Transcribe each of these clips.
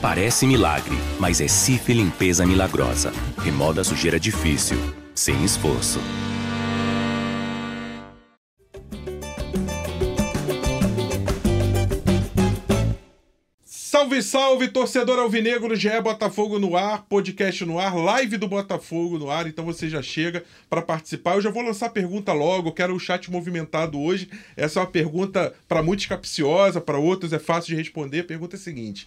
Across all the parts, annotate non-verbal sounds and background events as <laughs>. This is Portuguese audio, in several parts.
Parece milagre, mas é Cif Limpeza Milagrosa. Remoda sujeira difícil, sem esforço. Salve, salve, torcedor alvinegro, GE Botafogo no ar, podcast no ar, live do Botafogo no ar, então você já chega para participar. Eu já vou lançar a pergunta logo, quero o chat movimentado hoje. Essa é uma pergunta para muitos capciosa, para outros é fácil de responder. A pergunta é a seguinte: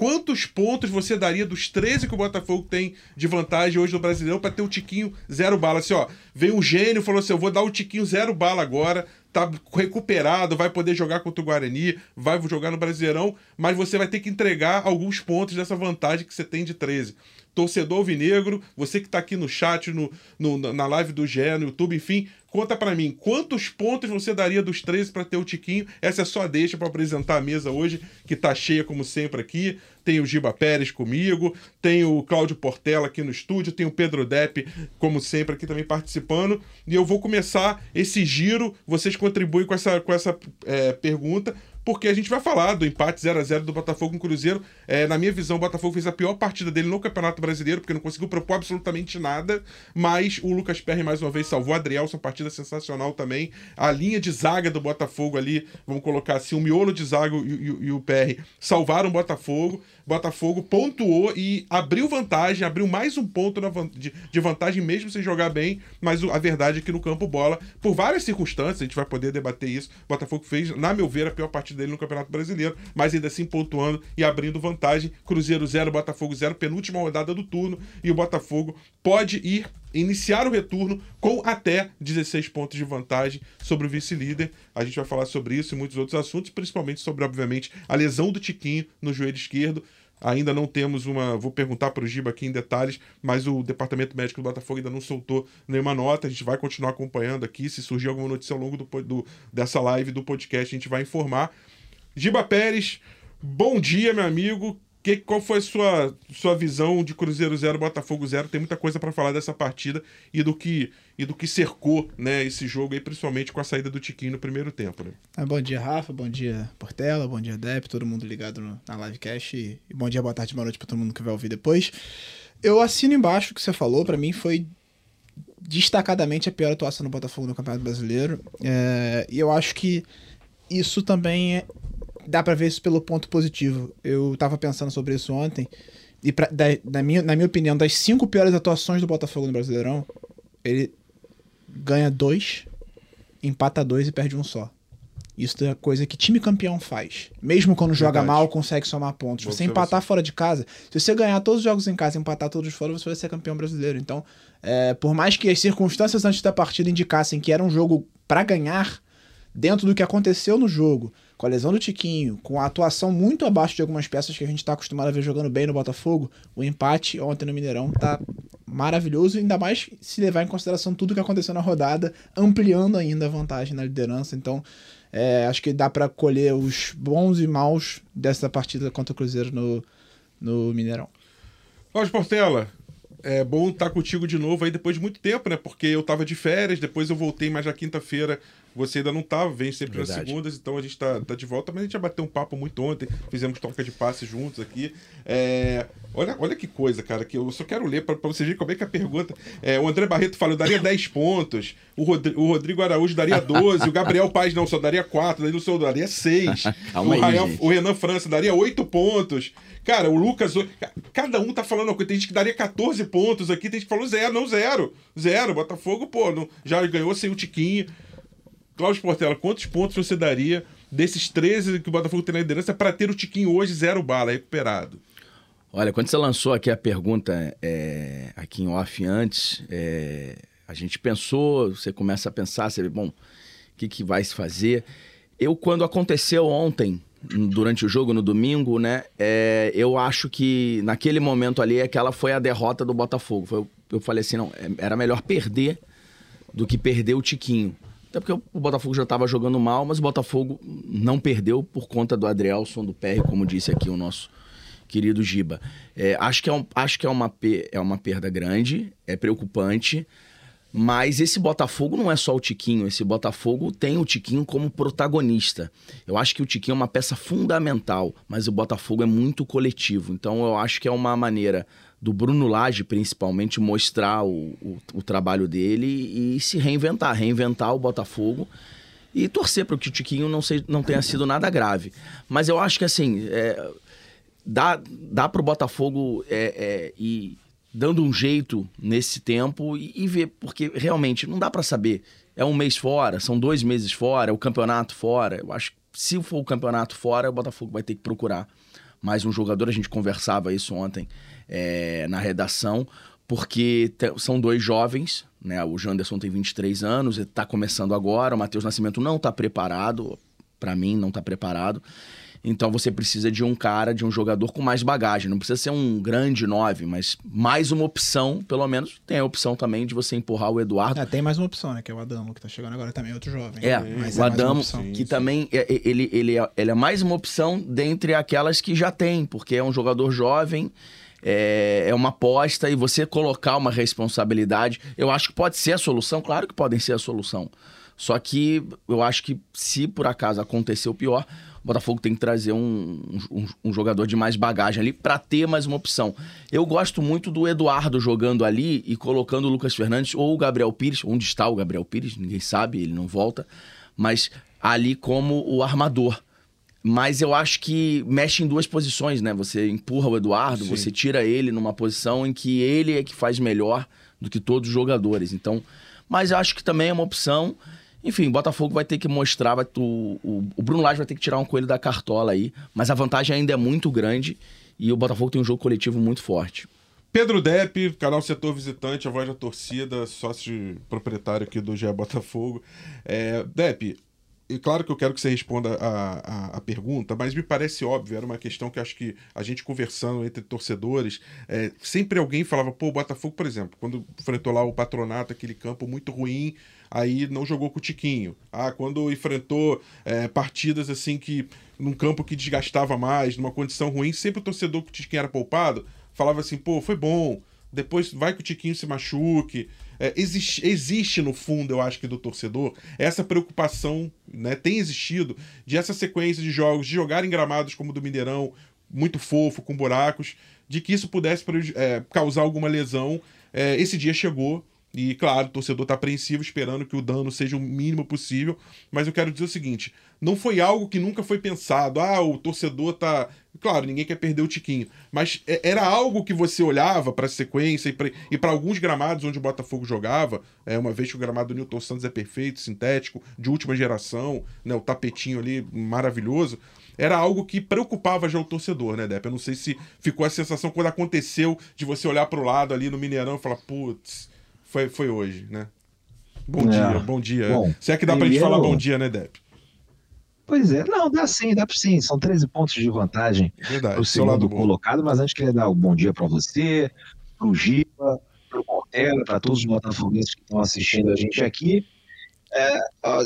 Quantos pontos você daria dos 13 que o Botafogo tem de vantagem hoje no Brasileirão para ter o Tiquinho zero bala? Assim, ó, veio um gênio falou assim: eu vou dar o Tiquinho zero bala agora, tá recuperado, vai poder jogar contra o Guarani, vai jogar no Brasileirão, mas você vai ter que entregar alguns pontos dessa vantagem que você tem de 13 torcedor alvinegro, você que está aqui no chat, no, no, na live do GE, no YouTube, enfim, conta para mim, quantos pontos você daria dos 13 para ter o Tiquinho? Essa é só deixa para apresentar a mesa hoje, que tá cheia como sempre aqui. Tem o Giba Pérez comigo, tem o Cláudio Portela aqui no estúdio, tem o Pedro Depp, como sempre, aqui também participando. E eu vou começar esse giro, vocês contribuem com essa, com essa é, pergunta porque a gente vai falar do empate 0 a 0 do Botafogo com o Cruzeiro. É, na minha visão, o Botafogo fez a pior partida dele no Campeonato Brasileiro, porque não conseguiu propor absolutamente nada. Mas o Lucas Perry, mais uma vez, salvou. Adrielson, partida sensacional também. A linha de zaga do Botafogo ali, vamos colocar assim, o miolo de zaga e, e, e o PR salvaram o Botafogo. Botafogo pontuou e abriu vantagem, abriu mais um ponto de, de, vantagem, mesmo sem jogar bem. Mas a verdade é que no campo bola, por várias circunstâncias, a gente vai poder debater isso. O Botafogo fez, na meu ver, a pior partida dele no Campeonato Brasileiro, mas ainda assim pontuando e abrindo vantagem. Cruzeiro 0, Botafogo 0, penúltima rodada do turno. E o Botafogo pode ir iniciar o retorno com até 16 pontos de vantagem sobre o vice-líder. A gente vai falar sobre isso e muitos outros assuntos, principalmente sobre, obviamente, a lesão do Tiquinho no joelho esquerdo. Ainda não temos uma. Vou perguntar para o Giba aqui em detalhes, mas o departamento médico do Botafogo ainda não soltou nenhuma nota. A gente vai continuar acompanhando aqui. Se surgir alguma notícia ao longo do, do dessa live do podcast, a gente vai informar. Giba Pérez, bom dia, meu amigo. Que, qual foi a sua, sua visão de Cruzeiro 0, Botafogo 0? Tem muita coisa para falar dessa partida e do que e do que cercou né, esse jogo aí, principalmente com a saída do Tiquinho no primeiro tempo. Né? Ah, bom dia, Rafa. Bom dia, Portela. Bom dia, Dep. Todo mundo ligado no, na livecast. E, e bom dia, boa tarde, boa noite para todo mundo que vai ouvir depois. Eu assino embaixo o que você falou. Para mim foi destacadamente a pior atuação do Botafogo no Campeonato Brasileiro. É, e eu acho que isso também é, dá para ver isso pelo ponto positivo. Eu tava pensando sobre isso ontem. E pra, da, na, minha, na minha opinião, das cinco piores atuações do Botafogo no Brasileirão, ele ganha dois, empata dois e perde um só. Isso é coisa que time campeão faz. Mesmo quando Verdade. joga mal, consegue somar pontos. Você empatar fora de casa, se você ganhar todos os jogos em casa e empatar todos fora, você vai ser campeão brasileiro. Então, é, por mais que as circunstâncias antes da partida indicassem que era um jogo para ganhar, dentro do que aconteceu no jogo, com a lesão do Tiquinho, com a atuação muito abaixo de algumas peças que a gente está acostumado a ver jogando bem no Botafogo, o empate ontem no Mineirão tá maravilhoso, ainda mais se levar em consideração tudo que aconteceu na rodada, ampliando ainda a vantagem na liderança. Então, é, acho que dá para colher os bons e maus dessa partida contra o Cruzeiro no, no Mineirão. Cláudio Portela, é bom estar contigo de novo aí depois de muito tempo, né? Porque eu tava de férias, depois eu voltei mais na quinta-feira você ainda não estava, vem sempre Verdade. nas segundas, então a gente está tá de volta, mas a gente já bateu um papo muito ontem, fizemos troca de passe juntos aqui. É, olha, olha que coisa, cara, que eu só quero ler para vocês verem como é que a pergunta. É, o André Barreto falou: eu daria <laughs> 10 pontos, o, Rodrigo, o Rodrigo Araújo daria 12, o Gabriel Paz não, só daria 4, daí o senhor daria 6. <laughs> o, aí, o Renan França daria 8 pontos. Cara, o Lucas. Cada um tá falando uma coisa. Tem gente que daria 14 pontos aqui, tem gente que falou zero, não, zero. Zero. Botafogo, pô, não, já ganhou sem o Tiquinho. Cláudio Portela, quantos pontos você daria desses 13 que o Botafogo tem na liderança para ter o Tiquinho hoje zero bala, recuperado? Olha, quando você lançou aqui a pergunta é, aqui em off antes, é, a gente pensou, você começa a pensar, você vê, bom, o que, que vai se fazer? Eu, quando aconteceu ontem, durante o jogo, no domingo, né, é, eu acho que naquele momento ali, aquela foi a derrota do Botafogo. Foi, eu falei assim, não, é, era melhor perder do que perder o Tiquinho. Até porque o Botafogo já estava jogando mal, mas o Botafogo não perdeu por conta do Adrielson, do PR, como disse aqui o nosso querido Giba. É, acho que, é, um, acho que é, uma, é uma perda grande, é preocupante. Mas esse Botafogo não é só o Tiquinho, esse Botafogo tem o Tiquinho como protagonista. Eu acho que o Tiquinho é uma peça fundamental, mas o Botafogo é muito coletivo. Então eu acho que é uma maneira do Bruno Lage, principalmente, mostrar o, o, o trabalho dele e se reinventar, reinventar o Botafogo e torcer para que o Tiquinho não, seja, não tenha sido nada grave. Mas eu acho que assim, é, dá, dá para o Botafogo é, é, ir dando um jeito nesse tempo e, e ver, porque realmente não dá para saber. É um mês fora, são dois meses fora, é o campeonato fora. Eu acho que se for o campeonato fora, o Botafogo vai ter que procurar mais um jogador. A gente conversava isso ontem é, na redação, porque são dois jovens, né? O Janderson tem 23 anos, ele está começando agora, o Matheus Nascimento não está preparado, para mim não está preparado. Então você precisa de um cara, de um jogador com mais bagagem. Não precisa ser um grande nove, mas mais uma opção, pelo menos. Tem a opção também de você empurrar o Eduardo. É, tem mais uma opção, né? Que é o Adamo, que tá chegando agora também, outro jovem. É, mas o é Adamo, que sim. também, é, é, ele, ele, é, ele é mais uma opção dentre aquelas que já tem, porque é um jogador jovem, é, é uma aposta e você colocar uma responsabilidade, eu acho que pode ser a solução, claro que podem ser a solução. Só que eu acho que se por acaso acontecer o pior, o Botafogo tem que trazer um, um, um jogador de mais bagagem ali para ter mais uma opção. Eu gosto muito do Eduardo jogando ali e colocando o Lucas Fernandes ou o Gabriel Pires. Onde está o Gabriel Pires? Ninguém sabe, ele não volta. Mas ali como o armador. Mas eu acho que mexe em duas posições, né? Você empurra o Eduardo, Sim. você tira ele numa posição em que ele é que faz melhor do que todos os jogadores. Então, mas eu acho que também é uma opção. Enfim, o Botafogo vai ter que mostrar, vai, o, o, o Bruno Lage vai ter que tirar um coelho da cartola aí, mas a vantagem ainda é muito grande e o Botafogo tem um jogo coletivo muito forte. Pedro Depp, canal Setor Visitante, a voz da torcida, sócio proprietário aqui do GE Botafogo. É, Depp, e claro que eu quero que você responda a, a, a, pergunta, mas me parece óbvio, era uma questão que acho que a gente conversando entre torcedores, é, sempre alguém falava, pô, o Botafogo, por exemplo, quando enfrentou lá o patronato, aquele campo muito ruim, aí não jogou com o Tiquinho. Ah, quando enfrentou é, partidas assim que num campo que desgastava mais, numa condição ruim, sempre o torcedor que o Tiquinho era poupado falava assim, pô, foi bom, depois vai que o Tiquinho se machuque. É, existe, existe no fundo, eu acho que do torcedor, essa preocupação, né, tem existido, de essa sequência de jogos, de jogar em gramados como o do Mineirão, muito fofo, com buracos, de que isso pudesse é, causar alguma lesão. É, esse dia chegou, e claro, o torcedor está apreensivo, esperando que o dano seja o mínimo possível. Mas eu quero dizer o seguinte: não foi algo que nunca foi pensado. Ah, o torcedor tá. Claro, ninguém quer perder o Tiquinho. Mas é, era algo que você olhava para a sequência e para alguns gramados onde o Botafogo jogava. É, uma vez que o gramado do Newton Santos é perfeito, sintético, de última geração, né, o tapetinho ali maravilhoso era algo que preocupava já o torcedor, né, Depp? Eu não sei se ficou a sensação quando aconteceu de você olhar para o lado ali no Mineirão e falar, putz, foi, foi hoje, né? Bom é. dia, bom dia. Bom, Se é que dá pra gente falar bom dia, né, Depp? Pois é, não, dá sim, dá sim. São 13 pontos de vantagem para o segundo colocado, mas antes queria dar um bom dia para você, para o Giba, para o Portela, para todos os botafoguenses que estão assistindo a gente aqui. É,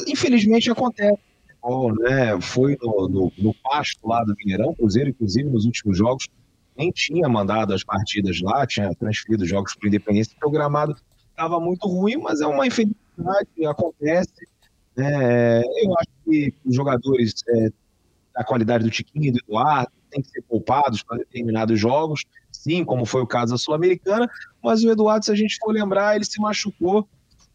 infelizmente acontece. Bom, né? Foi no, no, no pasto lá do Mineirão, o Cruzeiro, inclusive, nos últimos jogos, nem tinha mandado as partidas lá, tinha transferido jogos para o Independência, programado estava muito ruim, mas é uma infelicidade, acontece. É, eu acho que os jogadores é, da qualidade do Tiquinho e do Eduardo têm que ser poupados para determinados jogos, sim, como foi o caso da Sul-Americana, mas o Eduardo, se a gente for lembrar, ele se machucou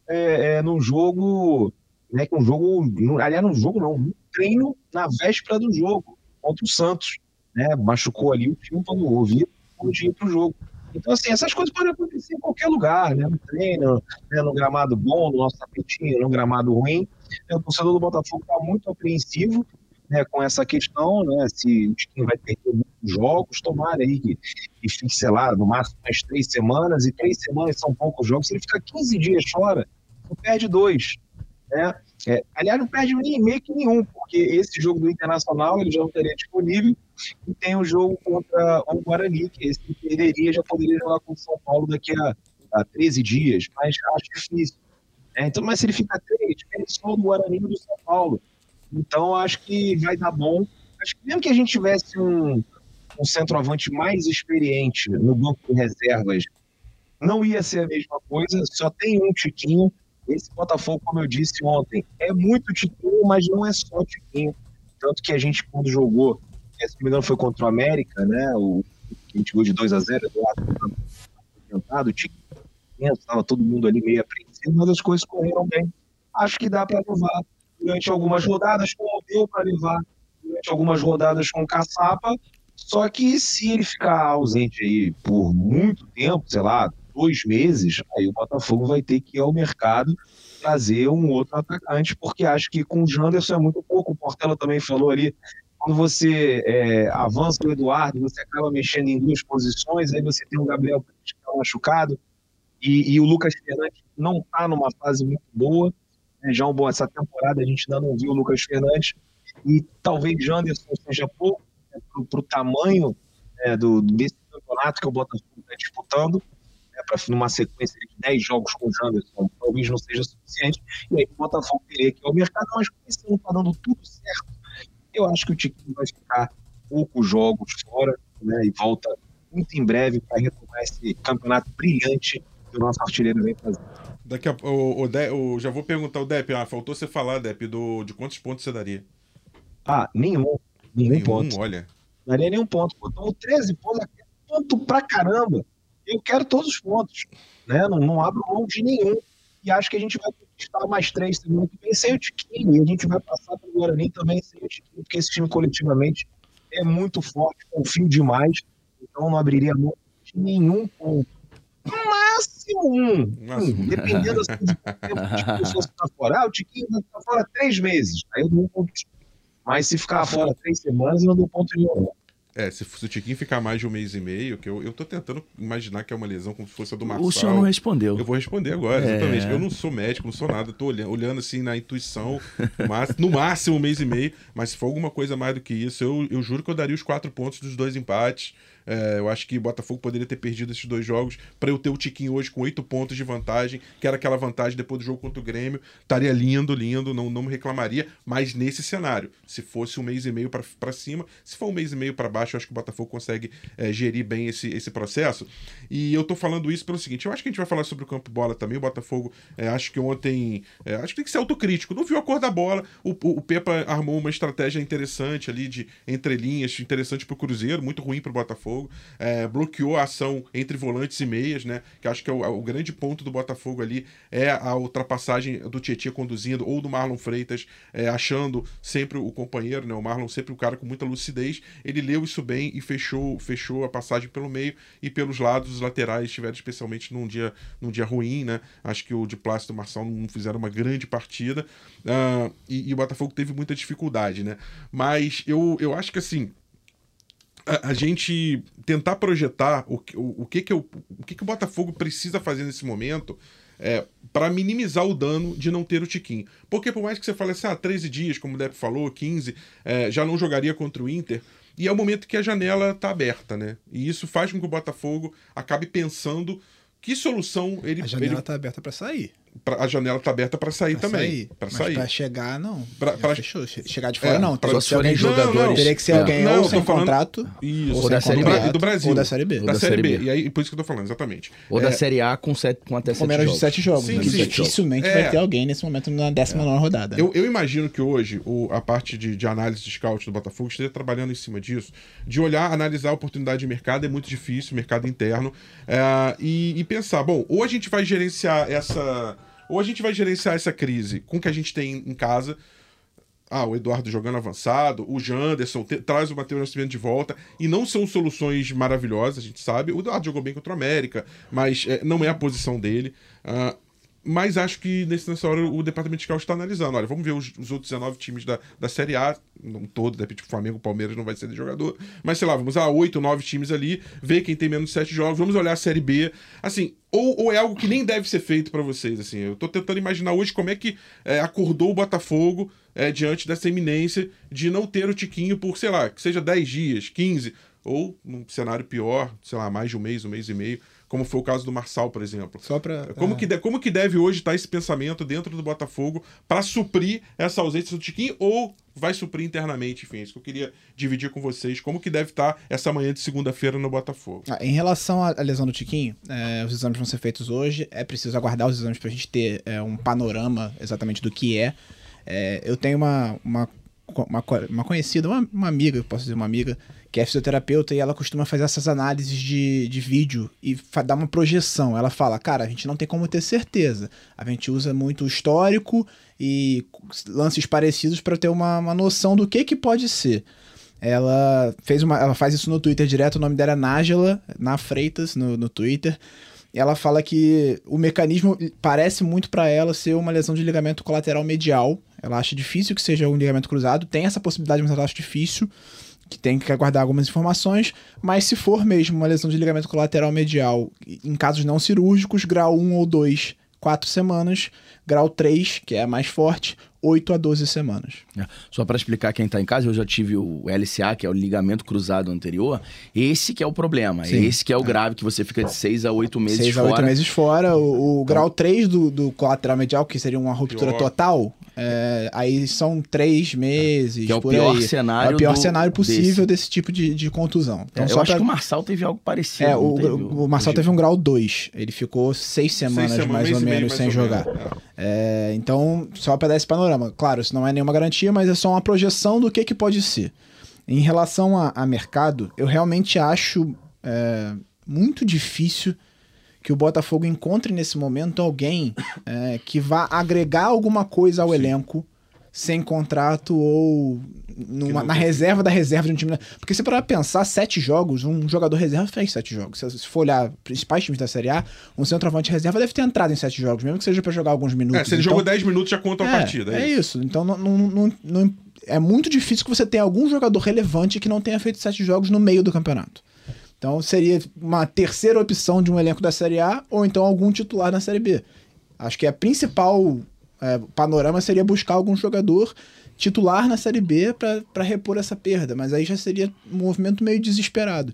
é, é, num jogo, né, que um jogo, aliás, num jogo não, um treino na véspera do jogo, contra o Santos, né, machucou ali o tímpano, o ouvido, antes de ir para o jogo. Então, assim, essas coisas podem acontecer em qualquer lugar, né? No treino, né? no gramado bom, no nosso tapetinho, no gramado ruim. O torcedor do Botafogo está muito apreensivo né, com essa questão, né? Se Tiquinho vai perder muitos jogos, tomara aí que, que fique, sei lá, no máximo umas três semanas, e três semanas são poucos jogos. Se ele ficar 15 dias fora, não perde dois. Né? É, aliás, não perde nem meio que nenhum, porque esse jogo do Internacional ele já não teria disponível e tem o um jogo contra o Guarani, que esse perderia já poderia jogar com o São Paulo daqui a, a 13 dias, mas acho difícil. É, então, mas se ele ficar três, perde só do Guarani e do São Paulo. Então, acho que vai dar bom. Acho que mesmo que a gente tivesse um, um centroavante mais experiente no banco de reservas não ia ser a mesma coisa, só tem um Tiquinho. Esse Botafogo, como eu disse ontem, é muito Tiquinho, mas não é só Tiquinho. Tanto que a gente, quando jogou, se não me engano, foi contra o América, né? O, a gente jogou de 2 a 0 do lado o Tiquinho, estava todo mundo ali meio apreensivo, mas as coisas correram bem. Acho que dá para levar durante algumas rodadas, como deu para levar durante algumas rodadas com o Caçapa. Só que se ele ficar ausente aí por muito tempo, sei lá, dois meses, aí o Botafogo vai ter que ir ao mercado trazer um outro atacante, porque acho que com o Janderson é muito pouco. O Portela também falou ali, quando você é, avança o Eduardo, você acaba mexendo em duas posições, aí você tem o Gabriel que está machucado, e, e, o Lucas Fernandes não está numa fase muito boa. Né? Já um bom, essa temporada a gente ainda não viu o Lucas Fernandes, e talvez Janderson seja pouco né, para o tamanho né, do, desse campeonato que o Botafogo está disputando né, para numa sequência de 10 jogos com o Janderson, talvez não seja suficiente. E aí o Botafogo teria que ir ao mercado, mas isso não está dando tudo certo, eu acho que o Tiquinho vai ficar poucos jogos fora né, e volta muito em breve para retomar esse campeonato brilhante que o nosso artilheiro vem fazendo. Daqui a o, o, De, o, já vou perguntar o Dep, ah, faltou você falar, Dep, do, de quantos pontos você daria? Ah, nenhum. Nenhum, nenhum ponto. olha. Daria nenhum ponto. Então, 13 pontos, é ponto pra caramba eu quero todos os pontos, né? Não, não abro mão de nenhum. E acho que a gente vai conquistar mais três semana que vem sem o Tiquinho. E a gente vai passar para o Guarani também sem o Tiquinho, porque esse time coletivamente é muito forte, confio demais. Então não abriria mão de nenhum ponto. Máximo um. Máximo. Hum, dependendo assim, do tempo que fosse ficar fora. Ah, o Tiquinho vai ficar fora três meses. Aí eu dou um ponto. Mas se ficar fora três semanas, eu não dou ponto nenhum. É, se, se o Tiquinho ficar mais de um mês e meio, que eu, eu tô tentando imaginar que é uma lesão como se fosse a do Marçal. O senhor não respondeu. Eu vou responder agora, é. exatamente. Eu não sou médico, não sou nada, tô olhando, olhando assim na intuição, mas, no máximo um mês e meio, mas se for alguma coisa mais do que isso, eu, eu juro que eu daria os quatro pontos dos dois empates. É, eu acho que o Botafogo poderia ter perdido esses dois jogos para eu ter o Tiquinho hoje com oito pontos de vantagem, que era aquela vantagem depois do jogo contra o Grêmio. Estaria lindo, lindo, não, não me reclamaria. Mas nesse cenário, se fosse um mês e meio para cima, se for um mês e meio para baixo, eu acho que o Botafogo consegue é, gerir bem esse, esse processo. E eu tô falando isso pelo seguinte: eu acho que a gente vai falar sobre o campo bola também. O Botafogo, é, acho que ontem. É, acho que tem que ser autocrítico. Não viu a cor da bola. O, o, o Pepa armou uma estratégia interessante ali de entrelinhas, interessante para o Cruzeiro, muito ruim para o Botafogo. Botafogo, é, bloqueou a ação entre volantes e meias, né? Que acho que é o, o, grande ponto do Botafogo ali é a ultrapassagem do Tietchan conduzindo ou do Marlon Freitas é, achando sempre o companheiro, né? O Marlon sempre o cara com muita lucidez. Ele leu isso bem e fechou, fechou a passagem pelo meio e pelos lados, os laterais estiveram especialmente num dia, num dia ruim, né? Acho que o de Plácido e o Marçal não fizeram uma grande partida uh, e, e o Botafogo teve muita dificuldade, né? Mas eu, eu acho que assim a, a, gente tentar projetar o, o, o, que, que, eu, o que, que o Botafogo precisa fazer nesse momento é, para minimizar o dano de não ter o Tiquinho. Porque por mais que você fale assim, ah, 13 dias, como o Depp falou, 15, é, já não jogaria contra o Inter. E é o momento que a janela está aberta, né? E isso faz com que o Botafogo acabe pensando que solução ele. A janela ele... tá aberta para sair. Pra, a janela tá aberta para sair pra também. Sair. Pra sair. Pra chegar, não. Pra, pra... Fechou. Chegar de fora, é, não. Pra, se forem jogadores. Não. Teria que ser alguém não, ou sem falando... contrato. Isso. Ou, ou da Série B. Do Brasil. Ou da Série B. Da, da Série B. B. E aí, por isso que eu tô falando, exatamente. Ou é... da Série A com, sete, com até com sete jogos. de sete jogos. Sim, né? sim. Dificilmente é... vai ter alguém nesse momento na 19 é. rodada. Eu, eu imagino que hoje o, a parte de, de análise de scout do Botafogo esteja trabalhando em cima disso. De olhar, analisar a oportunidade de mercado é muito difícil, mercado interno. É, e, e pensar, bom, ou a gente vai gerenciar essa ou a gente vai gerenciar essa crise com o que a gente tem em casa. Ah, o Eduardo jogando avançado, o Janderson te, traz o Matheus Nascimento de volta, e não são soluções maravilhosas, a gente sabe. O Eduardo jogou bem contra o América, mas é, não é a posição dele. Uh, mas acho que nesse, nessa hora o departamento de scout está analisando. Olha, vamos ver os, os, outros 19 times da, da Série A, não todo, de repente o Flamengo, o Palmeiras não vai ser de jogador, mas sei lá, vamos a 8, 9 times ali, ver quem tem menos de 7 jogos, vamos olhar a Série B. Assim, ou, ou é algo que nem deve ser feito para vocês, assim. Eu tô tentando imaginar hoje como é que é, acordou o Botafogo é, diante dessa iminência de não ter o Tiquinho por, sei lá, que seja 10 dias, 15 ou num cenário pior, sei lá, mais de um mês, um mês e meio, como foi o caso do Marçal, por exemplo. Só para como, é. que de, como que deve hoje estar esse pensamento dentro do Botafogo para suprir essa ausência do Tiquinho ou vai suprir internamente, enfim, é isso que eu queria dividir com vocês, como que deve estar essa manhã de segunda-feira no Botafogo. Ah, em relação à lesão do Tiquinho, é, os exames vão ser feitos hoje, é preciso aguardar os exames para a gente ter é, um panorama exatamente do que é. é eu tenho uma, uma, uma, uma conhecida, uma, uma amiga, posso dizer uma amiga, que é fisioterapeuta e ela costuma fazer essas análises de, de vídeo e dar uma projeção. Ela fala, cara, a gente não tem como ter certeza. A gente usa muito histórico e lances parecidos para ter uma, uma noção do que, que pode ser. Ela fez uma, ela faz isso no Twitter direto, o nome dela é Nájela, na Freitas, no, no Twitter. Ela fala que o mecanismo parece muito para ela ser uma lesão de ligamento colateral medial. Ela acha difícil que seja um ligamento cruzado, tem essa possibilidade, mas ela acha difícil que tem que aguardar algumas informações, mas se for mesmo uma lesão de ligamento colateral medial, em casos não cirúrgicos, grau 1 ou 2, 4 semanas, grau 3, que é a mais forte, 8 a 12 semanas. É. Só para explicar quem está em casa, eu já tive o LCA, que é o ligamento cruzado anterior. Esse que é o problema. Sim. Esse que é o grave, que você fica de 6 a 8 meses 6 fora. 6 a 8 meses fora. O, o então... grau 3 do, do colateral medial, que seria uma ruptura pior. total, é, aí são 3 meses. Que é o pior aí. cenário. É o pior do... cenário possível desse, desse tipo de, de contusão. Então, é, eu acho pra... que o Marçal teve algo parecido. É, o, teve, o, o Marçal teve um grau 2. Ele ficou 6 semanas, semanas mais ou menos sem jogar. É. é, então, só para dar esse panorama. Claro, isso não é nenhuma garantia, mas é só uma projeção do que, que pode ser. Em relação a, a mercado, eu realmente acho é, muito difícil que o Botafogo encontre nesse momento alguém é, que vá agregar alguma coisa ao Sim. elenco sem contrato ou numa, na reserva da reserva de um time. Porque se para pensar, sete jogos, um jogador reserva fez sete jogos. Se for olhar principais times da Série A, um centroavante reserva deve ter entrado em sete jogos, mesmo que seja para jogar alguns minutos. É, se ele então, jogou dez minutos, já conta a é, partida. É, é isso. isso. Então não, não, não, é muito difícil que você tenha algum jogador relevante que não tenha feito sete jogos no meio do campeonato. Então seria uma terceira opção de um elenco da Série A ou então algum titular na Série B. Acho que a principal é, panorama seria buscar algum jogador titular na Série B para repor essa perda, mas aí já seria um movimento meio desesperado.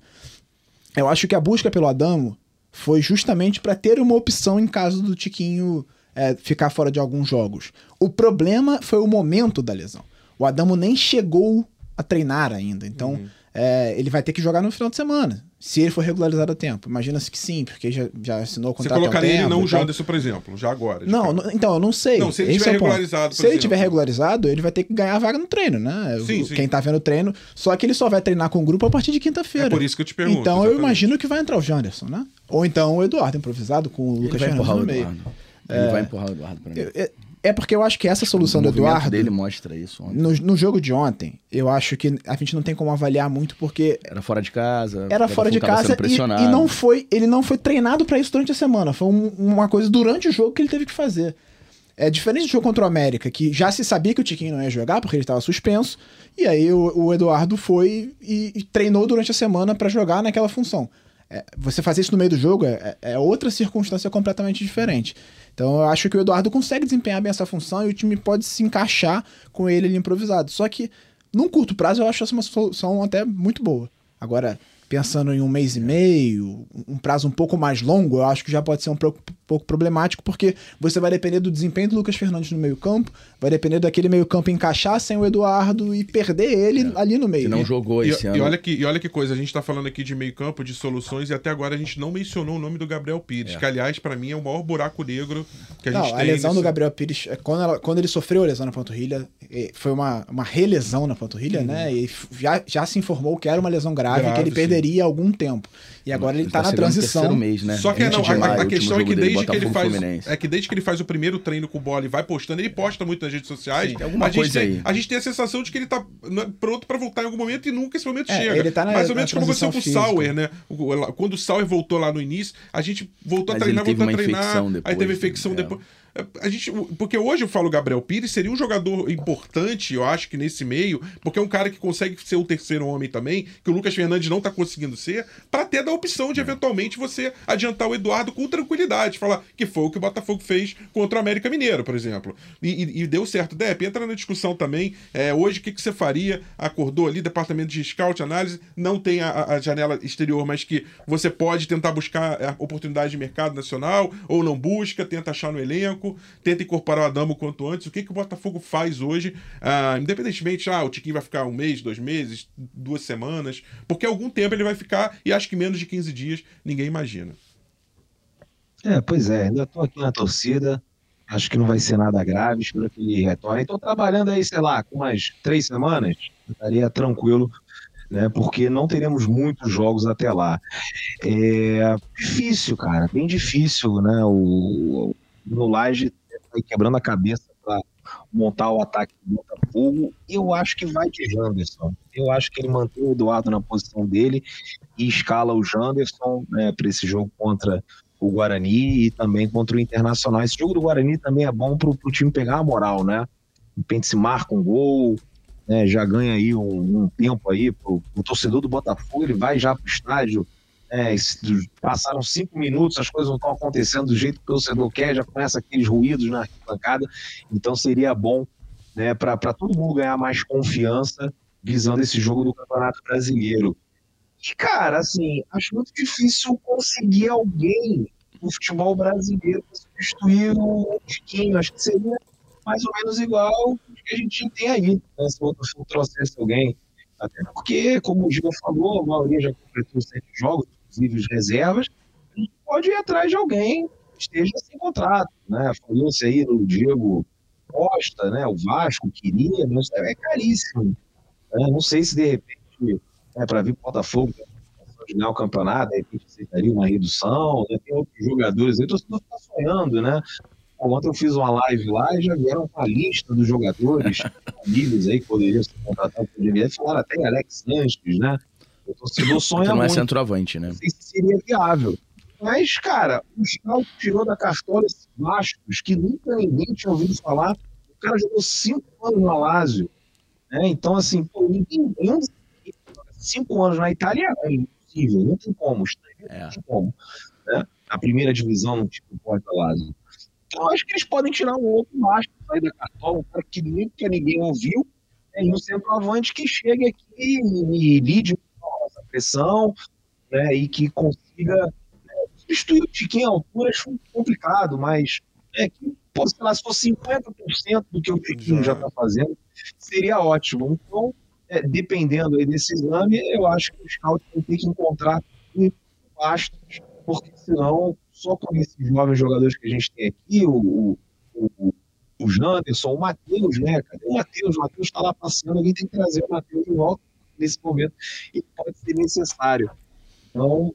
Eu acho que a busca pelo Adamo foi justamente para ter uma opção em caso do Tiquinho é, ficar fora de alguns jogos. O problema foi o momento da lesão. O Adamo nem chegou a treinar ainda, então uhum. é, ele vai ter que jogar no final de semana. Se ele for regularizado a tempo. Imagina-se que sim, porque já, já assinou o contrato. Você colocaria ele não o Janderson, por exemplo, já agora. Não, não, então, eu não sei. Não, se ele estiver é regularizado, Se ele estiver regularizado, ele vai ter que ganhar a vaga no treino, né? Sim, o, sim. Quem tá vendo o treino. Só que ele só vai treinar com o grupo a partir de quinta-feira. É por isso que eu te pergunto. Então exatamente. eu imagino que vai entrar o Janderson, né? Ou então o Eduardo improvisado com o Lucas Fernandes no meio. Ele é... vai empurrar o Eduardo pra mim. Eu, eu, é porque eu acho que essa solução do Eduardo. dele mostra isso ontem. No, no, jogo de ontem, eu acho que a gente não tem como avaliar muito porque. Era fora de casa. Era fora de casa e, e, não foi. Ele não foi treinado para isso durante a semana. Foi um, uma coisa durante o jogo que ele teve que fazer. É diferente do jogo contra o América, que já se sabia que o Tiquinho não ia jogar porque ele estava suspenso. E aí o, o Eduardo foi e, e, treinou durante a semana para jogar naquela função. É, você fazer isso no meio do jogo é, é outra circunstância completamente diferente. Então eu acho que o Eduardo consegue desempenhar bem essa função e o time pode se encaixar com ele ali improvisado. Só que, num curto prazo, eu acho essa uma solução até muito boa. Agora, pensando em um mês e meio, um prazo um pouco mais longo, eu acho que já pode ser um pouco, pouco problemático, porque você vai depender do desempenho do Lucas Fernandes no meio-campo, vai depender daquele meio-campo encaixar sem o Eduardo e perder ele é. ali no meio. Que não e, jogou esse e, ano. E olha, que, e olha que coisa, a gente tá falando aqui de meio-campo, de soluções, e até agora a gente não mencionou o nome do Gabriel Pires, é. que aliás, para mim, é o maior buraco negro que a não, gente a tem. A lesão nesse... do Gabriel Pires, é, quando, ela, quando ele sofreu a lesão na panturrilha, foi uma, uma relesão na panturrilha, uhum. né? E já, já se informou que era uma lesão grave, grave que ele sim. perderia algum tempo. E agora ele, ele tá, tá na transição. Mês, né? Só que não, a, a questão é que desde que ele faz é que desde que ele faz o primeiro treino com bola e vai postando, ele posta muito nas redes sociais. Sim, alguma a gente coisa tem, aí. A gente tem a sensação de que ele tá né, pronto para voltar em algum momento e nunca esse momento é, chega. Ele tá na, Mais ou menos como você com o Sauer, né? Quando o Sauer voltou lá no início, a gente voltou Mas a treinar, voltou a treinar. Depois, aí teve infecção né? depois. A gente, porque hoje eu falo Gabriel Pires seria um jogador importante, eu acho que nesse meio, porque é um cara que consegue ser o terceiro homem também, que o Lucas Fernandes não tá conseguindo ser, para ter da opção de eventualmente você adiantar o Eduardo com tranquilidade, falar que foi o que o Botafogo fez contra o América Mineiro, por exemplo. E, e, e deu certo. Dep, entra na discussão também. É, hoje, o que, que você faria? Acordou ali, departamento de scout, análise, não tem a, a janela exterior, mas que você pode tentar buscar é, oportunidade de mercado nacional, ou não busca, tenta achar no elenco, tenta incorporar o Adamo quanto antes. O que, que o Botafogo faz hoje, ah, independentemente, ah, o Tiquinho vai ficar um mês, dois meses, duas semanas, porque algum tempo ele vai ficar, e acho que menos de 15 dias ninguém imagina. É, pois é, ainda estou aqui na torcida, acho que não vai ser nada grave, espero que ele retorne. Estou trabalhando aí, sei lá, com umas três semanas, estaria tranquilo né? Porque não teremos muitos jogos até lá. É difícil, cara, bem difícil, né? O no Laje tá quebrando a cabeça para montar o ataque do Botafogo. Eu acho que vai de Janderson. Eu acho que ele mantém o Eduardo na posição dele e escala o Janderson né, para esse jogo contra o Guarani e também contra o Internacional. Esse jogo do Guarani também é bom para o time pegar a moral, né? De repente se marca um gol, né, já ganha aí um, um tempo aí pro, o torcedor do Botafogo, ele vai já pro estádio, é, passaram cinco minutos, as coisas não estão acontecendo do jeito que o torcedor quer, já começa aqueles ruídos na arquibancada, então seria bom né, para todo mundo ganhar mais confiança visando esse jogo do Campeonato Brasileiro. E, cara, assim, acho muito difícil conseguir alguém no futebol brasileiro substituir o Tiquinho. Acho que seria mais ou menos igual que a gente tem aí, né, se o Botafogo trouxesse alguém. Até porque, como o Gil falou, a maioria já completou sete jogos, inclusive reservas, pode ir atrás de alguém que esteja sem contrato. Né? Falou-se aí do Diego Costa, né? o Vasco queria, mas é caríssimo. Né? Não sei se de repente, né, para vir para o Botafogo, ganhar o campeonato, de repente aceitaria uma redução, né? tem outros jogadores aí, o torcedor está sonhando, né? Ontem eu fiz uma live lá e já vieram com a lista dos jogadores <laughs> amigos aí que poderiam ser contratados pelo GMF. Falaram até Alex Sanches, né? O torcedor sonha não é centroavante, né? Não sei se seria viável. Mas, cara, o Scout tirou da cartola esses mastros que nunca ninguém tinha ouvido falar. O cara jogou cinco anos no Alásio. Né? Então, assim, pô, ninguém cinco anos na Itália é impossível, não tem como. Não é. tem como. Né? Na primeira divisão, no tipo Porta Alásio. Então, acho que eles podem tirar um outro macho sair da cartola, um cara que nunca ninguém ouviu, né, e um centroavante que chegue aqui e, e lide pressão, né, e que consiga né, substituir o Tiquinho à altura, acho complicado, mas é que, pô, sei lá, se for 50% do que o Tiquinho já está fazendo, seria ótimo. Então, é, dependendo aí desse exame, eu acho que o scout vai ter que encontrar um astros, porque senão só com esses jovens jogadores que a gente tem aqui, o, o, o Janderson, o Matheus, né? Cadê o Matheus? O Matheus está lá passando, alguém tem que trazer o Matheus de volta nesse momento e pode ser necessário. Então,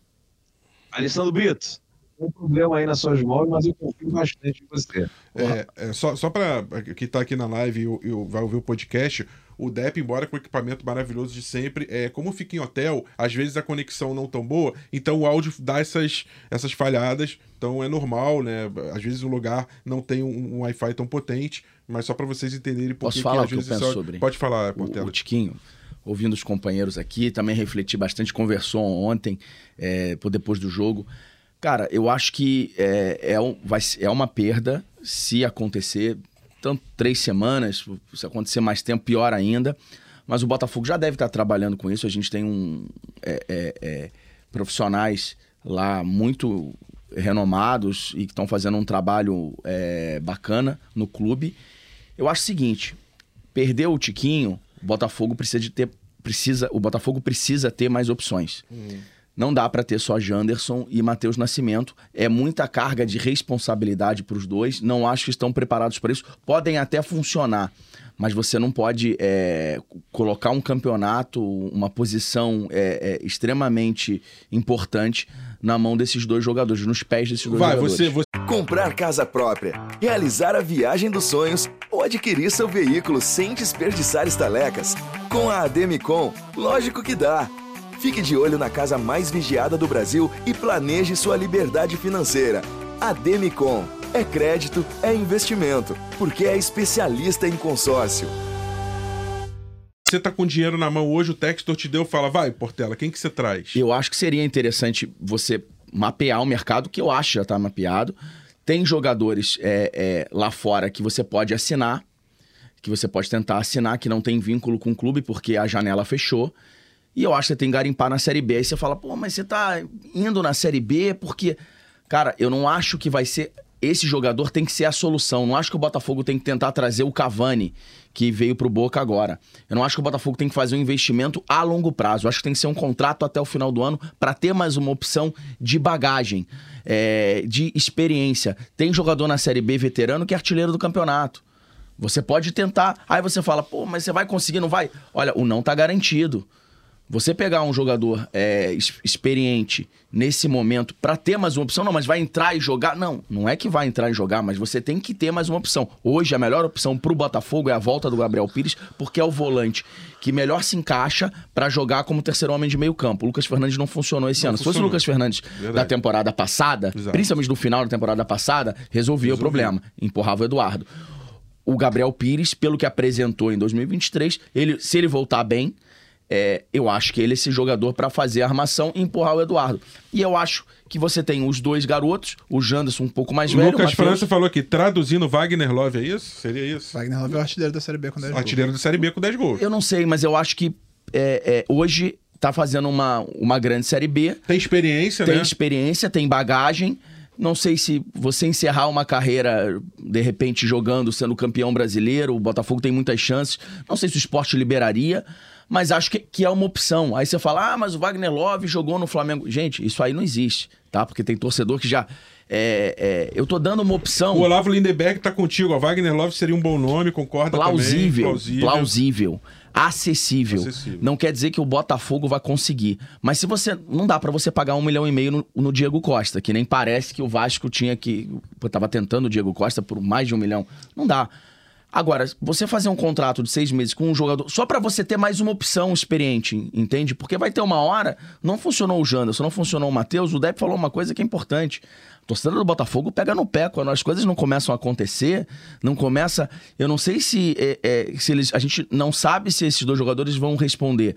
Alessandro Brito, um problema aí nas suas mãos, mas eu confio bastante em você. É, é só só para quem está aqui na live e vai ouvir o podcast, o DEP, embora com o equipamento maravilhoso de sempre, é, como fica em hotel, às vezes a conexão não tão boa, então o áudio dá essas, essas falhadas, então é normal, né? Às vezes o lugar não tem um, um Wi-Fi tão potente, mas só para vocês entenderem por Posso falar que, às o que eu penso só... sobre? Pode falar, Portela. O, o Tiquinho ouvindo os companheiros aqui, também refleti bastante, conversou ontem, é, depois do jogo. Cara, eu acho que é, é, um, vai, é uma perda se acontecer tanto três semanas, se acontecer mais tempo, pior ainda. Mas o Botafogo já deve estar trabalhando com isso. A gente tem um é, é, é, profissionais lá muito renomados e que estão fazendo um trabalho é, bacana no clube. Eu acho o seguinte: perdeu o Tiquinho, o Botafogo precisa de ter. Precisa, o Botafogo precisa ter mais opções. Uhum. Não dá para ter só Janderson e Matheus Nascimento. É muita carga de responsabilidade para os dois. Não acho que estão preparados para isso. Podem até funcionar, mas você não pode é, colocar um campeonato, uma posição é, é, extremamente importante na mão desses dois jogadores, nos pés desses dois Vai, jogadores. Você, você... Comprar casa própria, realizar a viagem dos sonhos ou adquirir seu veículo sem desperdiçar estalecas. Com a Ademicon, lógico que dá. Fique de olho na casa mais vigiada do Brasil e planeje sua liberdade financeira. A Demicon. É crédito, é investimento, porque é especialista em consórcio. Você tá com dinheiro na mão hoje, o Textor te deu, fala, vai, Portela, quem que você traz? Eu acho que seria interessante você mapear o mercado, que eu acho já tá mapeado. Tem jogadores é, é, lá fora que você pode assinar, que você pode tentar assinar, que não tem vínculo com o clube, porque a janela fechou. E eu acho que você tem que garimpar na Série B. Aí você fala, pô, mas você tá indo na Série B porque. Cara, eu não acho que vai ser. Esse jogador tem que ser a solução. Não acho que o Botafogo tem que tentar trazer o Cavani, que veio pro Boca agora. Eu não acho que o Botafogo tem que fazer um investimento a longo prazo. Eu acho que tem que ser um contrato até o final do ano para ter mais uma opção de bagagem, é, de experiência. Tem jogador na Série B veterano que é artilheiro do campeonato. Você pode tentar. Aí você fala, pô, mas você vai conseguir, não vai? Olha, o não tá garantido. Você pegar um jogador é, experiente nesse momento para ter mais uma opção, não, mas vai entrar e jogar. Não, não é que vai entrar e jogar, mas você tem que ter mais uma opção. Hoje, a melhor opção para o Botafogo é a volta do Gabriel Pires, porque é o volante que melhor se encaixa para jogar como terceiro homem de meio campo. O Lucas Fernandes não funcionou esse não ano. Funcionou. Se fosse o Lucas Fernandes Verdade. da temporada passada, Exato. principalmente no final da temporada passada, resolvia Resolvi. o problema. Empurrava o Eduardo. O Gabriel Pires, pelo que apresentou em 2023, ele, se ele voltar bem é, eu acho que ele é esse jogador para fazer a armação e empurrar o Eduardo. E eu acho que você tem os dois garotos, o Janderson um pouco mais velho. Lucas França falou aqui, traduzindo Wagner Love, é isso? Seria isso? Wagner Love é o artilheiro da Série B com 10 gols. Artilheiro da Série B com 10 gols. Eu não sei, mas eu acho que é, é, hoje tá fazendo uma, uma grande Série B. Tem experiência, tem né? Tem experiência, tem bagagem. Não sei se você encerrar uma carreira, de repente, jogando, sendo campeão brasileiro, o Botafogo tem muitas chances. Não sei se o esporte liberaria, mas acho que, que é uma opção. Aí você fala, ah, mas o Wagner Love jogou no Flamengo. Gente, isso aí não existe, tá? Porque tem torcedor que já. É, é, eu tô dando uma opção. O Olavo Lindeberg tá contigo. A Wagner Love seria um bom nome, concorda plausível, também? Plausível. Plausível. Acessível. acessível. Não quer dizer que o Botafogo vai conseguir. Mas se você. Não dá para você pagar um milhão e meio no, no, Diego Costa, que nem parece que o Vasco tinha que. Eu tava tentando o Diego Costa por mais de um milhão. Não dá. Agora, você fazer um contrato de seis meses com um jogador só para você ter mais uma opção experiente, entende? Porque vai ter uma hora, não funcionou o Janderson, não funcionou o Matheus, o Depp falou uma coisa que é importante. A torcida do Botafogo pega no pé quando as coisas não começam a acontecer, não começa. Eu não sei se, é, é, se eles. A gente não sabe se esses dois jogadores vão responder.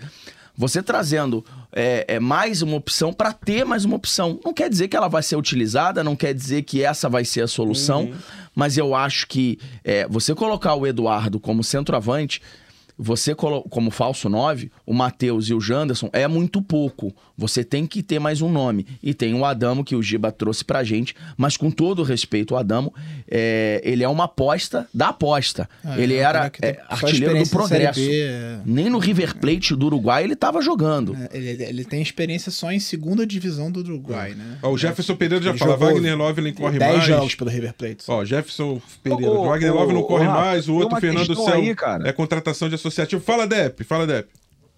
Você trazendo é, é mais uma opção para ter mais uma opção. Não quer dizer que ela vai ser utilizada, não quer dizer que essa vai ser a solução, uhum. mas eu acho que é, você colocar o Eduardo como centroavante você como falso 9, o Matheus e o Janderson é muito pouco. Você tem que ter mais um nome. E tem o Adamo que o Giba trouxe pra gente, mas com todo respeito, o Adamo, é, ele é uma aposta da aposta. É, ele era é, artilheiro do progresso. B, é. Nem no River Plate do Uruguai ele estava jogando. É, ele, ele, tem experiência só em segunda divisão do Uruguai, né? Ó, o Jefferson Pereira já fala, Wagner Love não corre 10 mais. 10 jogos pelo River Plate. Ó, Jefferson Pereira, ô, Wagner Love não corre mais, o outro Fernando Céu aí, é contratação de associativo. Fala, Dep, fala, Dep.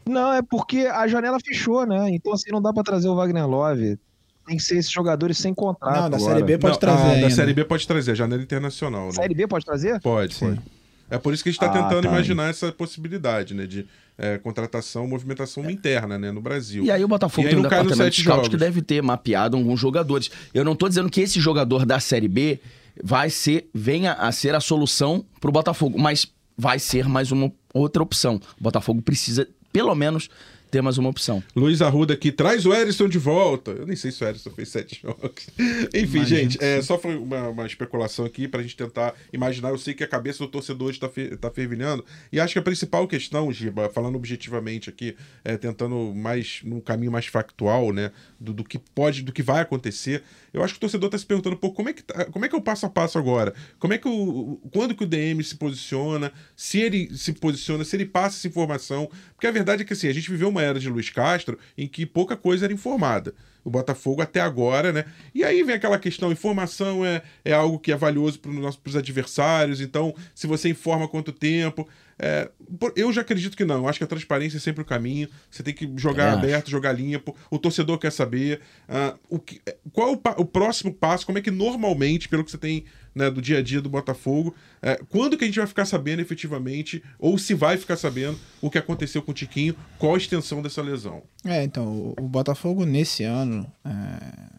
Não, é porque a janela fechou, né? Então, assim, não dá para trazer o Wagner Love. Tem que ser esses jogadores sem contrato. Não, da agora. Série B pode não, trazer. Ah, da Série B pode trazer, janela internacional. Né? Série B pode trazer? Pode, Sim. pode. É por isso que a gente está ah, tentando tá. imaginar essa possibilidade, né? De é, contratação, movimentação é. interna, né? No Brasil. E aí o Botafogo tem um departamento de scout que deve ter mapeado alguns jogadores. Eu não estou dizendo que esse jogador da Série B vai ser, venha a ser a solução para o Botafogo, mas vai ser mais uma outra opção. O Botafogo precisa, pelo menos, ter mais uma opção. Luiz Arruda aqui, traz o Erisson de volta. Eu nem sei se o Erisson fez sete jogos. <laughs> Enfim, Imagina gente, é, só foi uma, uma, especulação aqui pra gente tentar imaginar. Eu sei que a cabeça do torcedor está fe, tá fervilhando. E acho que a principal questão, Giba, falando objetivamente aqui, é, tentando mais num caminho mais factual, né? Do, do, que pode, do que vai acontecer. Eu acho que o torcedor está se perguntando, pô, como é que tá, como é que é o passo a passo agora? Como é que o. Quando que o DM se posiciona? Se ele se posiciona, se ele passa essa informação. Porque a verdade é que assim, a gente viveu uma era de Luiz Castro em que pouca coisa era informada. O Botafogo até agora, né? E aí vem aquela questão: informação é, é algo que é valioso para os adversários, então, se você informa quanto tempo. É, eu já acredito que não. Eu acho que a transparência é sempre o caminho. Você tem que jogar é. aberto, jogar limpo. O torcedor quer saber uh, o que, qual é o, o, próximo passo, como é que normalmente, pelo que você tem né, do dia a dia do Botafogo. É, quando que a gente vai ficar sabendo efetivamente, ou se vai ficar sabendo, o que aconteceu com o Tiquinho, qual a extensão dessa lesão? É, então, o, o Botafogo nesse ano. É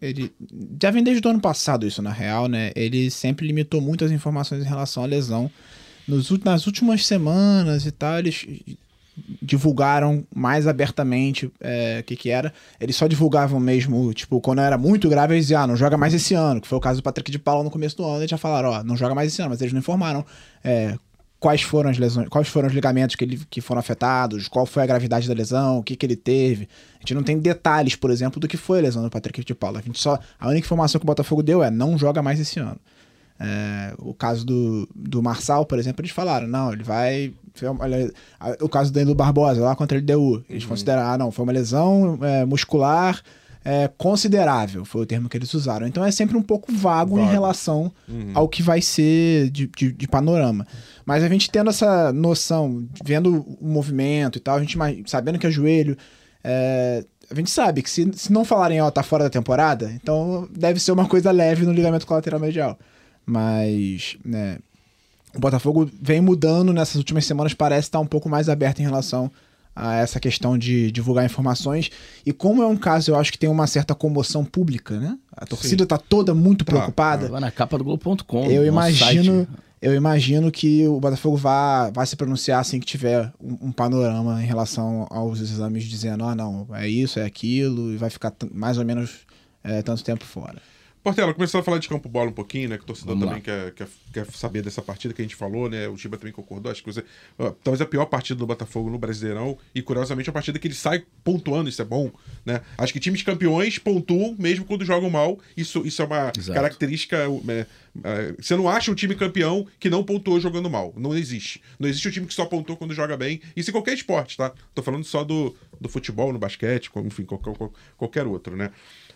ele já vem desde o ano passado isso na real, né? Ele sempre limitou muito as informações em relação à lesão. Nos, nas últimas semanas e tal, eles divulgaram mais abertamente o é, que, que era. Eles só divulgavam mesmo, tipo, quando era muito grave, eles diziam, ah, não joga mais esse ano, que foi o caso do Patrick de Paula no começo do ano, eles já falaram, ó, não joga mais esse ano, mas eles não informaram é, quais foram as lesões, quais foram os ligamentos que, ele, que foram afetados, qual foi a gravidade da lesão, o que, que ele teve. A gente não tem detalhes, por exemplo, do que foi a lesão do Patrick de Paula. A gente só. A única informação que o Botafogo deu é não joga mais esse ano. É, o caso do, do Marçal, por exemplo, eles falaram, não, ele vai. O caso do Danilo Barbosa, lá contra a LDU. Eles uhum. consideraram, ah, não, foi uma lesão é, muscular é, considerável, foi o termo que eles usaram. Então é sempre um pouco vago, vago. em relação uhum. ao que vai ser de, de, de, panorama. Mas a gente tendo essa noção, vendo o movimento e tal, a gente sabendo que é joelho. É, a gente sabe que se, se não falarem, ó, tá fora da temporada, então deve ser uma coisa leve no ligamento colateral medial. Mas, né, o Botafogo vem mudando nessas últimas semanas, parece estar um pouco mais aberto em relação a essa questão de divulgar informações. E como é um caso, eu acho que tem uma certa comoção pública, né? A torcida está toda muito tá. preocupada. Vai na capa do Globo.com. Eu imagino, eu imagino que o Botafogo vai, vai se pronunciar assim que tiver um, um panorama em relação aos exames dizendo, ah, não, é isso, é aquilo, e vai ficar mais ou menos é, tanto tempo fora. Portela, começando a falar de campo bola um pouquinho, né? Que o torcedor Vamos também quer, quer, quer, saber dessa partida que a gente falou, né? O Giba também concordou. Acho que você, uh, talvez a pior partida do Botafogo no Brasileirão. E curiosamente a partida que ele sai pontuando, isso é bom, né? Acho que times campeões pontuam mesmo quando jogam mal. Isso, isso é uma Exato. característica. É, é, você não acha um time campeão que não pontuou jogando mal. Não existe. Não existe um time que só pontuou quando joga bem. Isso em qualquer esporte, tá? Tô falando só do, do futebol, no basquete, enfim, qualquer, qualquer outro, né?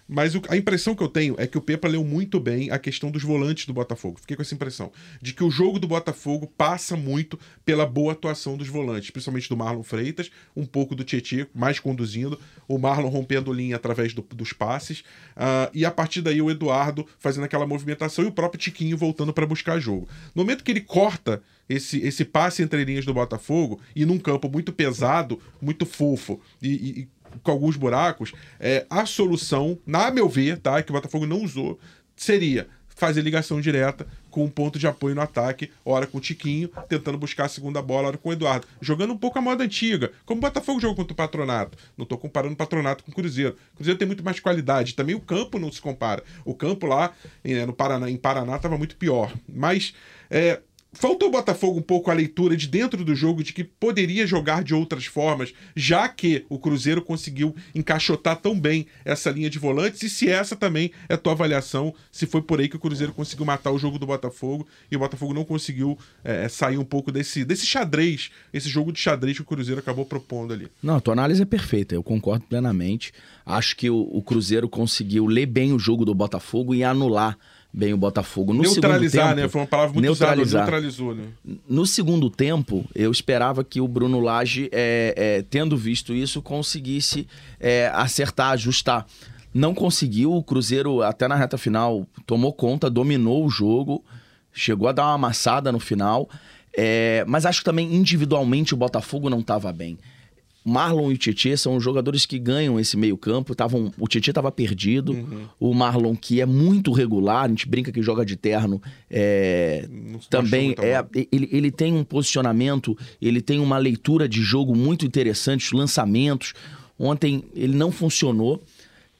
Mas o, a impressão que eu tenho é que o Pepa leu muito bem a questão dos volantes do Botafogo. Fiquei com essa impressão. De que o jogo do Botafogo passa muito pela boa atuação dos volantes, principalmente do Marlon Freitas, um pouco do Tietchan mais conduzindo, o Marlon rompendo linha através do, dos passes, uh, e a partir daí o Eduardo fazendo aquela movimentação e o próprio Tiquinho voltando para buscar jogo. No momento que ele corta esse, esse passe entre linhas do Botafogo e num campo muito pesado, muito fofo e, e com alguns buracos, é, a solução, na meu ver, tá, que o Botafogo não usou, seria fazer ligação direta com um ponto de apoio no ataque, hora com o Tiquinho, tentando buscar a segunda bola, hora com o Eduardo. Jogando um pouco a moda antiga, como o Botafogo jogou contra o Patronato. Não estou comparando o Patronato com o Cruzeiro. O Cruzeiro tem muito mais qualidade. Também o campo não se compara. O campo lá no Paraná, em Paraná estava muito pior. Mas é, Faltou o Botafogo um pouco a leitura de dentro do jogo de que poderia jogar de outras formas, já que o Cruzeiro conseguiu encaixotar tão bem essa linha de volantes, e se essa também é tua avaliação, se foi por aí que o Cruzeiro conseguiu matar o jogo do Botafogo e o Botafogo não conseguiu é, sair um pouco desse, desse xadrez, esse jogo de xadrez que o Cruzeiro acabou propondo ali. Não, a tua análise é perfeita, eu concordo plenamente. Acho que o, o Cruzeiro conseguiu ler bem o jogo do Botafogo e anular bem o Botafogo. No neutralizar, tempo, né? Foi uma palavra muito neutralizar. usada, neutralizou, né? No segundo tempo, eu esperava que o Bruno Lage, é, é, tendo visto isso, conseguisse é, acertar, ajustar. Não conseguiu, o Cruzeiro, até na reta final, tomou conta, dominou o jogo, chegou a dar uma amassada no final. É, mas acho que também individualmente o Botafogo não estava bem. Marlon e o Tietchan são os jogadores que ganham esse meio-campo. Tavam, o Tietchan estava perdido. Uhum. O Marlon, que é muito regular, a gente brinca que joga de terno, é, também é, ele, ele tem um posicionamento, ele tem uma leitura de jogo muito interessante, os lançamentos. Ontem ele não funcionou.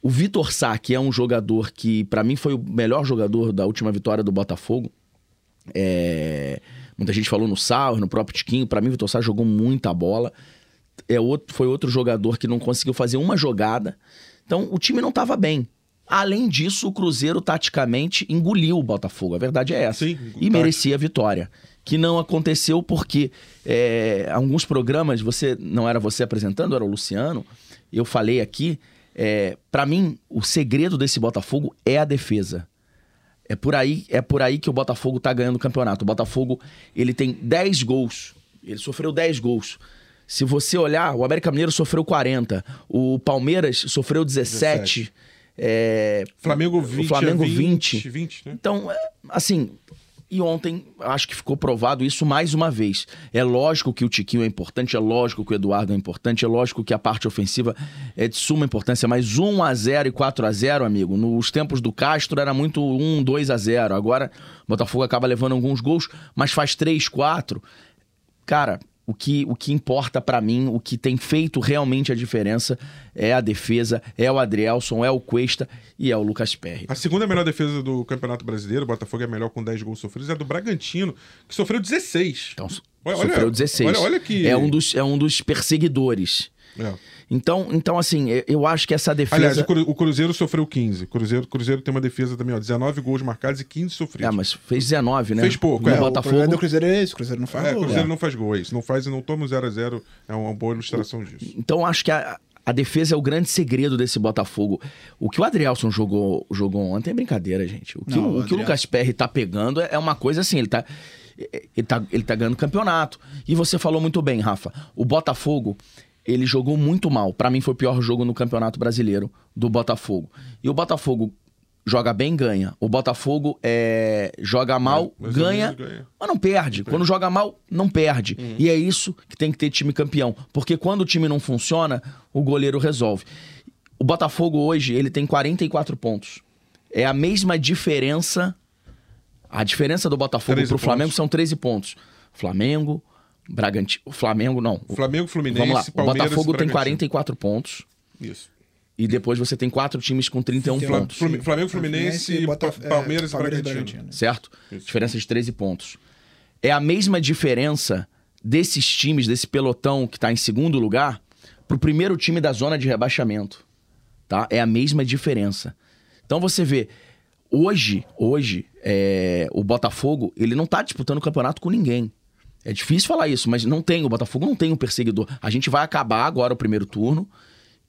O Vitor Sá, que é um jogador que, para mim, foi o melhor jogador da última vitória do Botafogo. É, muita gente falou no Sauer, no próprio Tiquinho. Para mim, o Vitor Sá jogou muita bola é outro, foi outro jogador que não conseguiu fazer uma jogada. Então o time não estava bem. Além disso, o Cruzeiro taticamente engoliu o Botafogo. A verdade é essa. Sim, e merecia a vitória. Que não aconteceu porque é, alguns programas, você não era você apresentando, era o Luciano. Eu falei aqui. É, para mim, o segredo desse Botafogo é a defesa. É por aí, é por aí que o Botafogo tá ganhando o campeonato. O Botafogo, ele tem 10 gols. Ele sofreu 10 gols. Se você olhar, o América Mineiro sofreu 40, o Palmeiras sofreu 17. 17. É, Flamengo 20, o Flamengo 20. 20, 20 né? Então, é, assim, E ontem, acho que ficou provado isso mais uma vez. É lógico que o Tiquinho é importante, é lógico que o Eduardo é importante, é lógico que a parte ofensiva é de suma importância, mas 1 a 0 e 4 a 0 amigo, nos tempos do Castro era muito 1, 2 a 0 Agora, o Botafogo acaba levando alguns gols, mas faz 3, 4. Cara, o que, o que importa para mim, o que tem feito realmente a diferença é a defesa, é o Adrielson, é o Cuesta e é o Lucas Perry. A segunda melhor defesa do Campeonato Brasileiro, o Botafogo é melhor com 10 gols sofridos, é do Bragantino, que sofreu 16. Então, olha, sofreu 16. Olha, olha que... é, um dos, é um dos perseguidores. É. Então, então, assim, eu acho que essa defesa. Aliás, o Cruzeiro sofreu 15. O Cruzeiro, Cruzeiro tem uma defesa também, ó. 19 gols marcados e 15 sofridos. É, mas fez 19, né? Fez pouco, o é. Botafogo... O do Cruzeiro é esse, o Cruzeiro não faz é, gol. O Cruzeiro é. não faz gol, é isso. Não faz e não toma 0 a 0 É uma boa ilustração disso. Então, acho que a, a defesa é o grande segredo desse Botafogo. O que o Adrielson jogou, jogou ontem é brincadeira, gente. O que, não, o, o, que o Lucas Perry tá pegando é, é uma coisa assim, ele tá. Ele tá, ele tá ganhando campeonato. E você falou muito bem, Rafa. O Botafogo, ele jogou muito mal. Para mim foi o pior jogo no Campeonato Brasileiro do Botafogo. E o Botafogo joga bem, ganha. O Botafogo é, joga mal, mas, mas ganha, ganha, mas não perde. Não quando joga mal, não perde. Uhum. E é isso que tem que ter time campeão. Porque quando o time não funciona, o goleiro resolve. O Botafogo hoje, ele tem 44 pontos. É a mesma diferença. A diferença do Botafogo pro Flamengo são 13 pontos. Flamengo, Bragantino. O Flamengo, não. O Flamengo, Fluminense, Vamos lá. Palmeiras, o Botafogo tem 44 pontos. Isso. E depois você tem quatro times com 31 Flam pontos. Flamengo, Fluminense, e Botaf é, Palmeiras, e Bragantino. Bragantino. Certo? Isso. Diferença de 13 pontos. É a mesma diferença desses times, desse pelotão que está em segundo lugar, pro primeiro time da zona de rebaixamento. Tá? É a mesma diferença. Então você vê, hoje, hoje, é, o Botafogo, ele não está disputando o campeonato com ninguém. É difícil falar isso, mas não tem. O Botafogo não tem um perseguidor. A gente vai acabar agora o primeiro turno.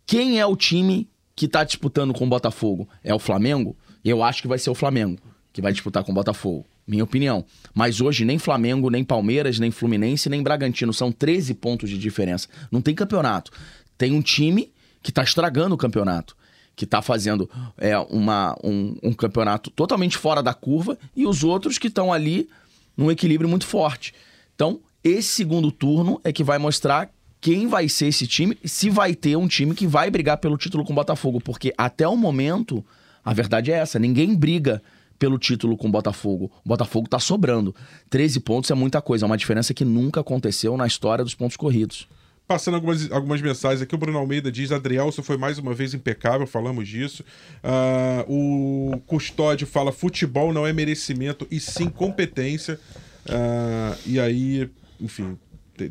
Quem é o time que tá disputando com o Botafogo? É o Flamengo? Eu acho que vai ser o Flamengo que vai disputar com o Botafogo. Minha opinião. Mas hoje nem Flamengo, nem Palmeiras, nem Fluminense, nem Bragantino. São 13 pontos de diferença. Não tem campeonato. Tem um time que tá estragando o campeonato. Que tá fazendo é, uma, um, um campeonato totalmente fora da curva. E os outros que estão ali num equilíbrio muito forte. Então, esse segundo turno é que vai mostrar quem vai ser esse time se vai ter um time que vai brigar pelo título com o Botafogo. Porque até o momento, a verdade é essa: ninguém briga pelo título com o Botafogo. O Botafogo tá sobrando. 13 pontos é muita coisa, é uma diferença que nunca aconteceu na história dos pontos corridos. Passando algumas, algumas mensagens aqui, o Bruno Almeida diz: Adrielson foi mais uma vez impecável, falamos disso. Uh, o Custódio fala: futebol não é merecimento e sim competência. Uh, e aí, enfim,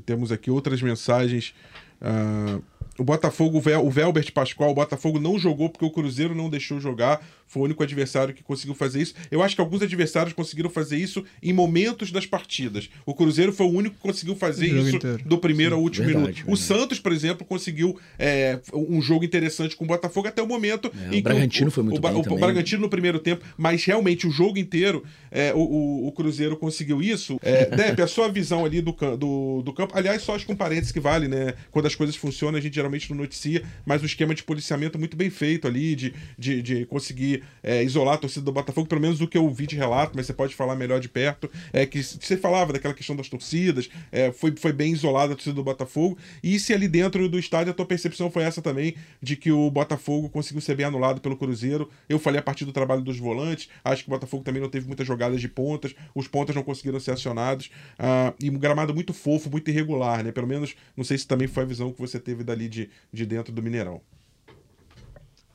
temos aqui outras mensagens. Uh, o Botafogo, o Velbert Pascoal, o Botafogo não jogou porque o Cruzeiro não deixou jogar foi o único adversário que conseguiu fazer isso. Eu acho que alguns adversários conseguiram fazer isso em momentos das partidas. O Cruzeiro foi o único que conseguiu fazer isso inteiro. do primeiro Sim, ao último verdade, minuto. Verdade. O Santos, por exemplo, conseguiu é, um jogo interessante com o Botafogo até o momento é, em o Bragantino o, foi muito o, bem o, também. o Bragantino no primeiro tempo, mas realmente o jogo inteiro é, o, o, Cruzeiro conseguiu isso. É, <laughs> Depp, a sua visão ali do, do, do campo. Aliás, só acho que um parênteses que vale, né? Quando as coisas funcionam, a gente geralmente não noticia, mas o esquema de policiamento muito bem feito ali, de, de, de conseguir é, isolar a torcida do Botafogo, pelo menos do que eu ouvi de relato, mas você pode falar melhor de perto, é que você falava daquela questão das torcidas, é, foi, foi bem isolada a torcida do Botafogo, e se ali dentro do estádio a tua percepção foi essa também, de que o Botafogo conseguiu ser bem anulado pelo Cruzeiro, eu falei a partir do trabalho dos volantes, acho que o Botafogo também não teve muitas jogadas de pontas, os pontas não conseguiram ser acionados, uh, e um gramado muito fofo, muito irregular, né, pelo menos, não sei se também foi a visão que você teve dali de, de dentro do Mineirão.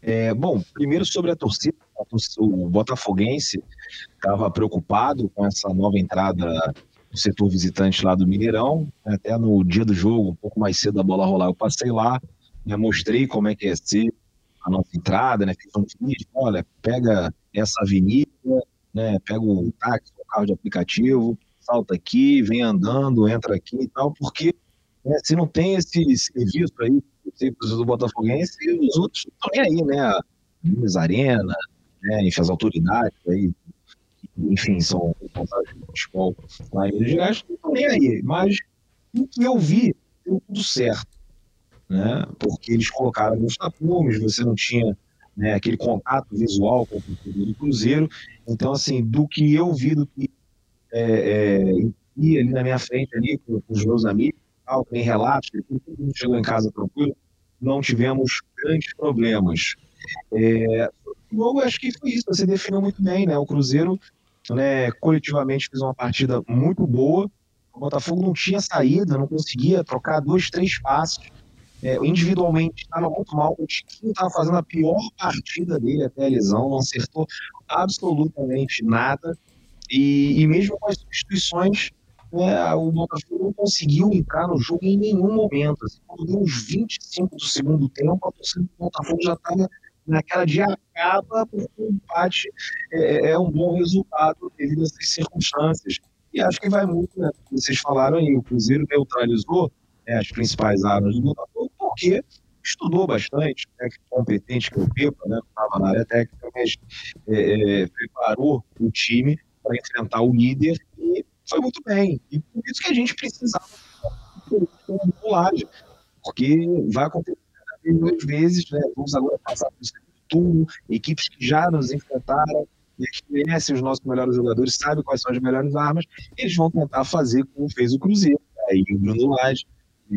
É, bom, primeiro sobre a torcida, o botafoguense estava preocupado com essa nova entrada do setor visitante lá do Mineirão. Até no dia do jogo, um pouco mais cedo da bola rolar, eu passei lá, né, mostrei como é que ia ser a nossa entrada, né, fiz um vídeo, olha, pega essa avenida, né, pega o táxi, o carro de aplicativo, salta aqui, vem andando, entra aqui e tal, porque né, se não tem esse serviço aí simples do Botafoguense e os outros estão nem aí, né? Minas Arena, né? Enfim, as autoridades aí, enfim, são responsáveis pelo futebol lá em Minas Gerais, não estão nem aí. Mas o que eu vi, deu tudo certo. Né? Porque eles colocaram nos tapumes, você não tinha né, aquele contato visual com o do Cruzeiro. Então, assim, do que eu vi, do que é, é, ali na minha frente, ali, com, com os meus amigos, tal, tem relatos, todo mundo chegou em casa tranquilo, não tivemos grandes problemas. É, jogo, acho que foi isso, você definiu muito bem, né? O Cruzeiro, né, coletivamente, fez uma partida muito boa, o Botafogo não tinha saída, não conseguia trocar dois, três passes, é, individualmente estava muito mal. O Tiquinho estava fazendo a pior partida dele até a lesão, não acertou absolutamente nada. E, e mesmo com as substituições, é, o Botafogo não conseguiu entrar no jogo em nenhum momento. Assim, quando deu uns 25 do segundo tempo, a torcida do Botafogo já estava naquela de acaba, porque o empate é, é, um bom resultado devido a essas circunstâncias. E acho que vai muito, né? Vocês falaram aí, o Cruzeiro neutralizou né, as principais armas do Botafogo, porque estudou bastante, técnico competente que é o Pepa, né, estava na área técnica, mas é, é, preparou o time para enfrentar o líder e foi muito bem. E por isso que a gente precisava de porque vai acontecer duas vezes, né, vamos agora passar por turno, equipes que já nos enfrentaram, né, que conhecem os nossos melhores jogadores, sabem quais são as melhores armas, eles vão tentar fazer como fez o Cruzeiro. Aí o Bruno Lage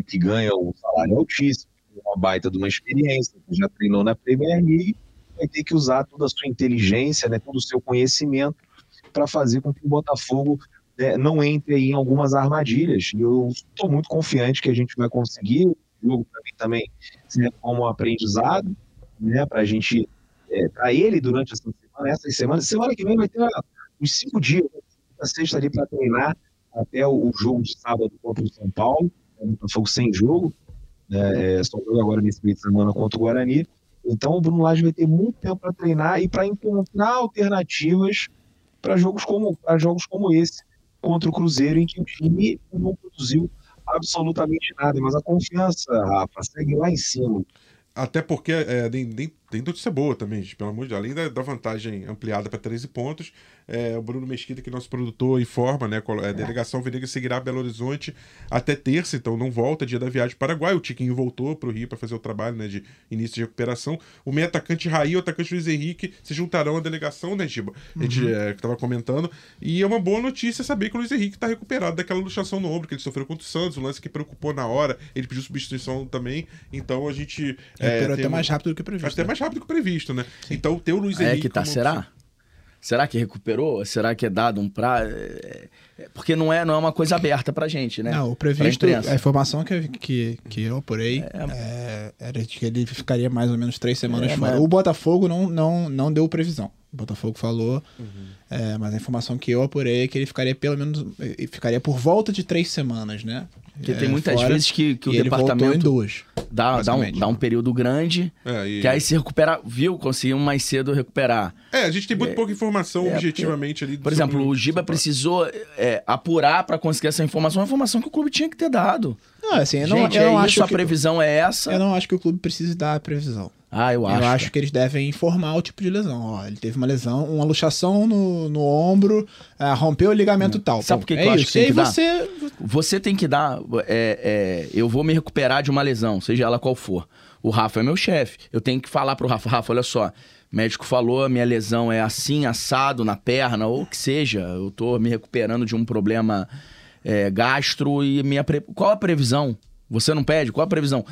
que ganha um salário altíssimo, uma baita de uma experiência, que já treinou na Premier League, vai ter que usar toda a sua inteligência, né, todo o seu conhecimento para fazer com que o Botafogo né, não entre em algumas armadilhas. E eu estou muito confiante que a gente vai conseguir. O jogo para mim também serve como um aprendizado, né, para a gente, é, para ele durante essa semana, essa semana, semana que vem vai ter uns cinco dias, a sexta ali para treinar até o jogo de sábado contra o São Paulo. Botafogo sem jogo, né, é, só jogo agora nesse meio de semana contra o Guarani. Então o Bruno Lage vai ter muito tempo para treinar e para encontrar alternativas para jogos como para jogos como esse contra o Cruzeiro, em que o time não produziu absolutamente nada, mas a confiança, Rafa, segue lá em cima. Até porque é, nem, nem tem notícia boa também, gente, pelo amor de Deus. Além da, da vantagem ampliada para 13 pontos, é, o Bruno Mesquita, que é nosso produtor, informa, né? A é, delegação Venegas seguirá Belo Horizonte até terça, então não volta dia da viagem para o Paraguai. O Tiquinho voltou para o Rio para fazer o trabalho né, de início de recuperação. O meio atacante Raí e o atacante Luiz Henrique se juntarão à delegação, né, Giba? A gente uhum. é, estava comentando. E é uma boa notícia saber que o Luiz Henrique está recuperado daquela luxação no ombro que ele sofreu contra o Santos, um lance que preocupou na hora. Ele pediu substituição também. Então a gente. É, até mais rápido do que previsto. Até né? mais rápido do que previsto, né? Sim. Então ter o Luiz Henrique. É que tá, será? Será que recuperou? Será que é dado um prazo? É, é, porque não é, não é uma coisa aberta pra gente, né? Não, o previsto, a informação que, que, que eu apurei é, é, era de que ele ficaria mais ou menos três semanas é, fora. Mas... O Botafogo não, não, não deu previsão. O Botafogo falou, uhum. É, mas a informação que eu apurei é que ele ficaria pelo menos ficaria por volta de três semanas, né? Porque é, tem muitas fora, vezes que, que o departamento em duas, dá, dá, um, dá um período grande, é, e... que aí se recupera, viu? Conseguiu mais cedo recuperar. É, a gente tem muito é, pouca informação é, objetivamente ali. Por exemplo, o Giba precisou é, apurar para conseguir essa informação, uma informação que o clube tinha que ter dado. Não, assim, eu não, eu não é acho isso, que... a previsão é essa. Eu não acho que o clube precise dar a previsão. Ah, eu acho. Eu acho que eles devem informar o tipo de lesão. Ó, ele teve uma lesão, uma luxação no, no ombro, uh, rompeu o ligamento não. tal. Sabe por que, é que eu acho que tem que você... Você tem que dar... É, é, eu vou me recuperar de uma lesão, seja ela qual for. O Rafa é meu chefe. Eu tenho que falar pro Rafa, Rafa, olha só, médico falou, minha lesão é assim, assado na perna, ou que seja, eu tô me recuperando de um problema é, gastro e minha... Pre... Qual a previsão? Você não pede? Qual a previsão?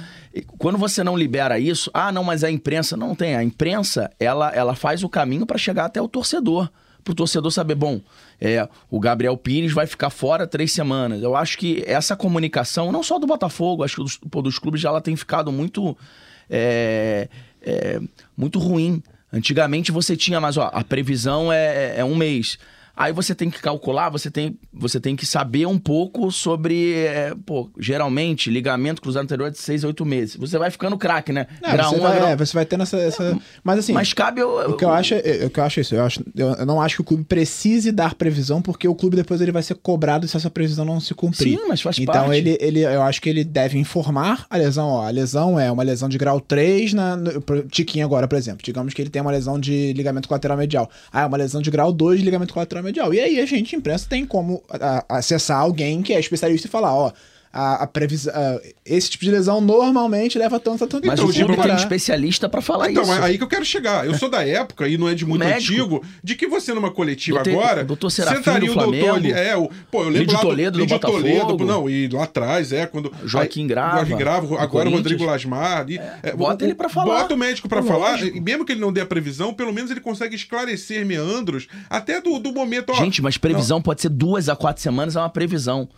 Quando você não libera isso, ah, não, mas a imprensa não tem. A imprensa, ela, ela faz o caminho para chegar até o torcedor. Para o torcedor saber, bom, é, o Gabriel Pires vai ficar fora três semanas. Eu acho que essa comunicação, não só do Botafogo, acho que dos, pô, dos clubes já ela tem ficado muito, é, é, muito ruim. Antigamente você tinha, mas ó, a previsão é, é um mês. Aí você tem que calcular, você tem, você tem que saber um pouco sobre, é, pô, geralmente, ligamento cruzado anterior é de 6 a 8 meses. Você vai ficando craque, né? Não, grau 1 um, vai, grau... É, você vai tendo essa, essa... Mas assim... Mas cabe... O que eu acho, é, o que eu acho é isso. Eu, acho, eu não acho que o clube precise dar previsão, porque o clube depois ele vai ser cobrado se essa previsão não se cumprir. Sim, mas faz então, parte. Então ele, ele, eu acho que ele deve informar a lesão. Ó, a lesão é uma lesão de grau 3 na... No, Tiquinho agora, por exemplo. Digamos que ele tem uma lesão de ligamento colateral medial. Ah, é uma lesão de grau 2 de ligamento colateral medial. E aí a gente imprensa, tem como acessar alguém que é especialista e falar, ó, a, a previsão. esse tipo de lesão normalmente leva tanto a tanto Mas então, o Giba tem um especialista para falar então, isso. Então, é aí que eu quero chegar. Eu sou da época, e não é de muito Médico. antigo, de que você numa coletiva Doutor- agora. doutor Serafim sentaria do o doutor ali. É, o, pô, eu lembro Lídio lá do- Toledo do Botafogo. Toledo, não, e lá atrás, é, quando. Joaquim Grava, Joaquim Grava, do agora o. Rodrigo Lasmar. E, é, bota o- ele pra falar. Bota o médico pra É falar, lógico. e mesmo que ele não dê a previsão, pelo menos ele consegue esclarecer meandros até do, do momento. Ó, Gente, mas previsão pode ser duas a quatro semanas, é uma previsão.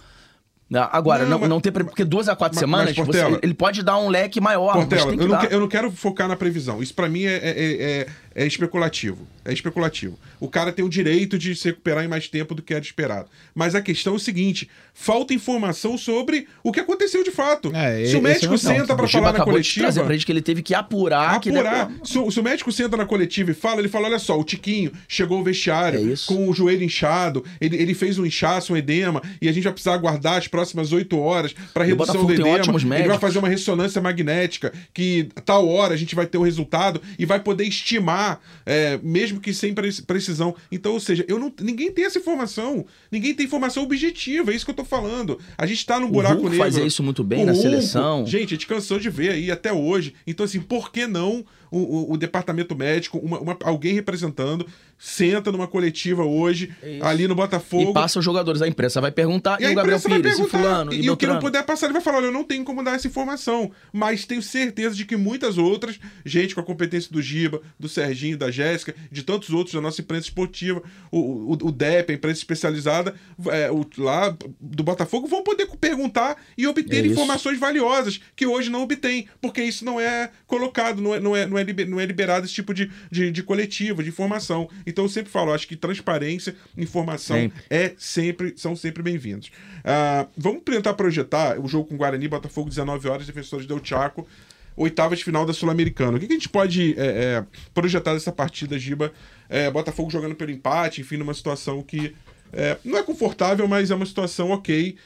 Ah, Agora, Não, não, mas- não ter Porque duas a quatro mas- semanas, mas, você- Portela- ele pode dar um leque maior, mas Portela, tem que eu, não dar. que- eu não quero focar na previsão. Isso pra mim é, é- é- é especulativo. É especulativo. O cara tem o direito de se recuperar em mais tempo do que era esperado. Mas a questão é o seguinte: falta informação sobre o que aconteceu de fato. É, se o médico é senta Giba falar na de coletiva. trazer pra gente que ele teve que apurar. que Apurar. Se, o- se o médico senta na coletiva e fala, ele fala: olha só, o Tiquinho chegou ao vestiário É com o joelho inchado, ele, ele fez um inchaço, um edema, e a gente vai precisar aguardar as próximas oito horas para redução do edema. Ele vai fazer uma ressonância magnética, que tal hora a gente vai ter o resultado e vai poder estimar, é, mesmo que sem pre- precisão. Então, ou seja, eu não, ninguém tem essa informação. Ninguém tem informação objetiva, é isso que eu tô falando. A gente tá num buraco Hulk negro. fazia isso muito bem O na Hulk, seleção. Gente, a gente cansou de ver aí até hoje. Então, assim, por que não o, o- o departamento médico, uma- uma- alguém representando, senta numa coletiva hoje, isso. ali no Botafogo. E passa os jogadores. A imprensa vai perguntar. E E, o Gabriel Pires, e fulano, e, e, e o que não puder passar, ele vai falar: olha, eu não tenho como dar essa informação. Mas tenho certeza de que muitas outras, gente com a competência do Giba, do Serginho, da Jéssica, de tantos outros da nossa imprensa esportiva, o, o, o DEP, a imprensa especializada, é, o, lá do Botafogo, vão poder perguntar e obter É informações valiosas que hoje não obtém, porque isso não é colocado, não é, não é, não é, liber- não é liberado esse tipo de, de, de coletiva, de informação. Então eu sempre falo, acho que transparência, informação Sempre. é sempre, são sempre bem-vindos. Ah, vamos tentar projetar o jogo com Guarani, Botafogo, 19 horas, defensores del Chaco, oitavas de final da Sul-Americana. O que, que a gente pode é, é, projetar dessa partida, Giba? É, Botafogo jogando pelo empate, enfim, numa situação que é, não é confortável, mas é uma situação ok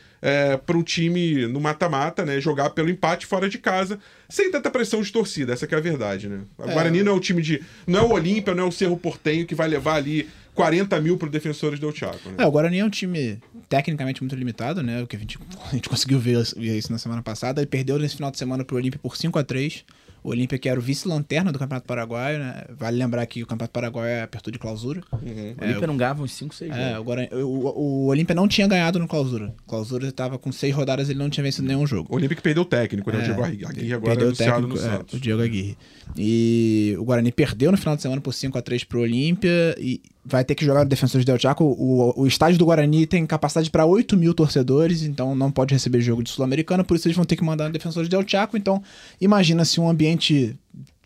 para um time no mata-mata, né? Jogar pelo empate fora de casa, sem tanta pressão de torcida, essa que é a verdade, né? A É. Guarani não é o time de. Não é o Olímpia, não é o Cerro Portenho que vai levar ali 40 mil pro defensores del Chaco. Né? É, o Guarani é um time tecnicamente muito limitado, né? O que a gente, <laughs> a gente conseguiu ver, ver isso na semana passada. Ele perdeu nesse final de semana pro Olímpia por 5 a 3 O Olímpia, que era o vice-lanterna do Campeonato Paraguaio, né? Vale lembrar que o Campeonato Paraguaio é apertura de clausura. O Olímpia não ganhava uns 5, 6 É, jogos. o, Guarani- o, o Olímpia não tinha ganhado no clausura. Clausura estava com seis rodadas ele não tinha vencido nenhum jogo. O Olímpia que perdeu o técnico, né? o É, Diego Aguirre agora perdeu o anunciado no técnico, é, Santos. o Diego Aguirre. E o Guarani perdeu no final de semana por 5 a 3 pro Olímpia e vai ter que jogar no Defensores del Chaco. O, o estádio do Guarani tem capacidade para 8 mil torcedores, então não pode receber jogo de Sul-Americana, por isso eles vão ter que mandar no Defensores del Chaco. Então, imagina se um ambiente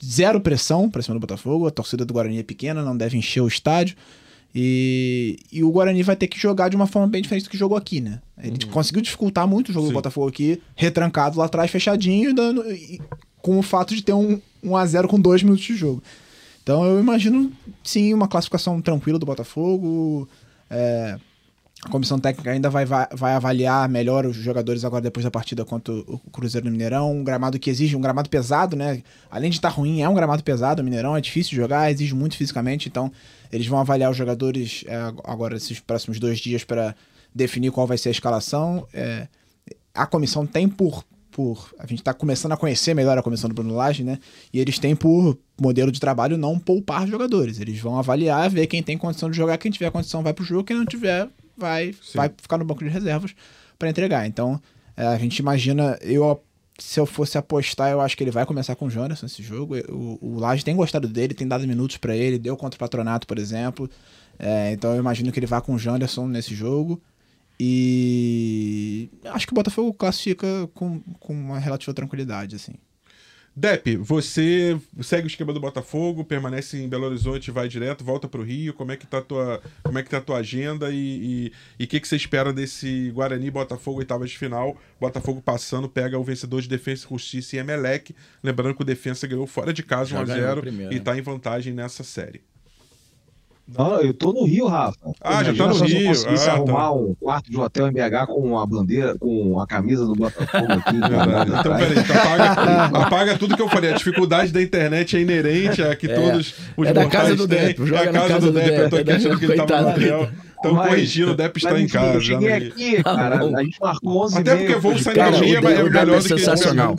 zero pressão para cima do Botafogo, a torcida do Guarani é pequena, não deve encher o estádio. E, e o Guarani vai ter que jogar de uma forma bem diferente do que jogou aqui, né? Ele conseguiu dificultar muito o jogo Sim. do Botafogo aqui, retrancado lá atrás, fechadinho, dando, e- com o fato de ter um, um a 0 com dois minutos de jogo. Então eu imagino, sim, uma classificação tranquila do Botafogo. É, a comissão técnica ainda vai, vai, vai avaliar melhor os jogadores agora depois da partida contra o Cruzeiro no Mineirão. Um gramado que exige, um gramado pesado, né? Além de estar ruim, é um gramado pesado. O Mineirão é difícil de jogar, exige muito fisicamente. Então eles vão avaliar os jogadores é, agora esses próximos dois dias para definir qual vai ser a escalação. É, a comissão tem por, por. A gente está começando a conhecer melhor a comissão do Bruno Lage, né? E eles têm por modelo de trabalho não poupar jogadores. Eles vão avaliar, ver quem tem condição de jogar, quem tiver condição vai pro jogo, quem não tiver vai, Sim. vai ficar no banco de reservas para entregar. Então, é, a gente imagina, eu se eu fosse apostar, eu acho que ele vai começar com o Jonathan esse jogo. O, o Laje tem gostado dele, tem dado minutos para ele, deu contra o Patronato, por exemplo. É, então eu imagino que ele vá com o Janderson nesse jogo. E acho que o Botafogo classifica com, com uma relativa tranquilidade, assim. Depe, você segue o esquema do Botafogo, permanece em Belo Horizonte, vai direto, volta pro Rio. Como é que tá a tua, como é que tá a tua agenda e e o que, que você espera desse Guarani Botafogo oitavas de final? Botafogo passando, pega o vencedor de Defensa e Justiça e Emelec. Lembrando que o Defensa ganhou fora de casa Já 1 a ganhou 0 primeiro, e né? tá em vantagem nessa série. Não, eu tô no Rio, Rafa. Ah, já Imagina tá no só se eu Rio. conseguisse Ah, arrumar um quarto de hotel em BH com a bandeira, com a camisa do Botafogo aqui. <laughs> Verdade. Então, peraí, então apaga, <laughs> apaga tudo que eu falei. A dificuldade da internet é inerente a que É. todos os É da mortais casa do têm. Depp, É joga a na casa casa do do Depp. Eu tô aqui achando que ele tava no hotel. Estão corrigindo, o Depp está em casa. Eu cheguei aqui, cara, a gente marcou 11 Até porque voo sem energia é melhor do que sensacional.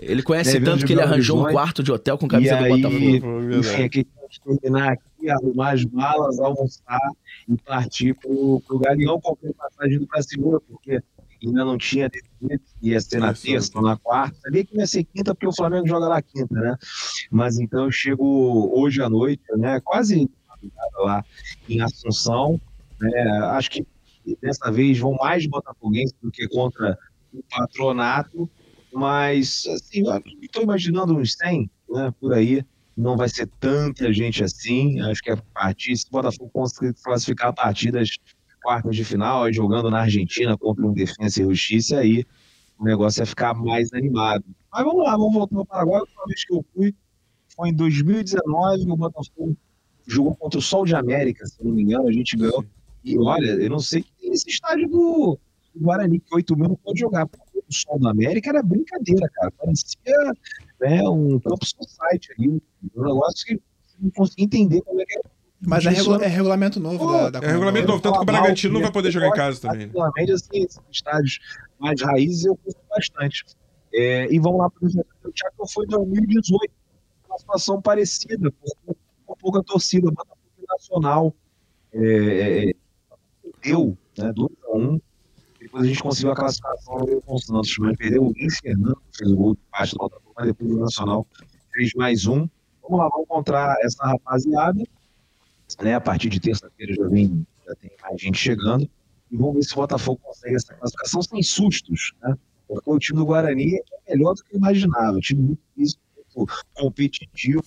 Ele conhece tanto que ele arranjou um quarto de hotel com camisa do Botafogo. Enfim, aqui terminar aqui, arrumar as malas, almoçar e partir pro, pro Galeão, comprei passagem do Brasil, porque ainda não tinha definido ia ser na terça ou na quarta. Sabia que ia ser quinta, porque o Flamengo joga lá quinta, né? Mas então eu chego hoje à noite, né? Quase lá em Assunção. Né? Acho que dessa vez vão mais botafoguenses do que contra o patronato, mas assim, estou imaginando uns 100 né, por aí. Não vai ser tanta gente assim. Acho que a partir, se o Botafogo conseguir classificar partidas quartas de final, jogando na Argentina contra um Defensa e Justiça, aí o negócio ia ficar mais animado. Mas vamos lá, vamos voltar para Paraguai. A última vez que eu fui foi em 2019, o Botafogo jogou contra o Sol de América, se não me engano, a gente ganhou. E olha, eu não sei que tem esse estádio do, Guarani, que 8 mil não pode jogar. O Sol da América era brincadeira, cara. Parecia né, um campo society ali, um negócio que você não conseguia entender como é que era mas é, regu é, regulamento novo da, da É regulamento novo, tanto que o Bragantino não vai poder jogar em casa também. Particularmente, assim, esses estádios mais raízes eu curto bastante. É, e vamos lá para o Thiago foi em 2018, uma situação parecida, com, pouca torcida, Botafogo Nacional é, é deu, né, 2 a 1 depois a gente conseguiu a classificação com o Santos, mas perdeu o Luiz Fernando, fez o gol de parte do Botafogo, mas depois o Nacional fez mais um. Vamos lá, vamos encontrar essa rapaziada né? A partir de terça-feira já, vem, já tem mais gente chegando. E vamos ver se o Botafogo consegue essa classificação sem sustos, né? Porque o time do Guarani é melhor do que eu imaginava. Um time muito muito competitivo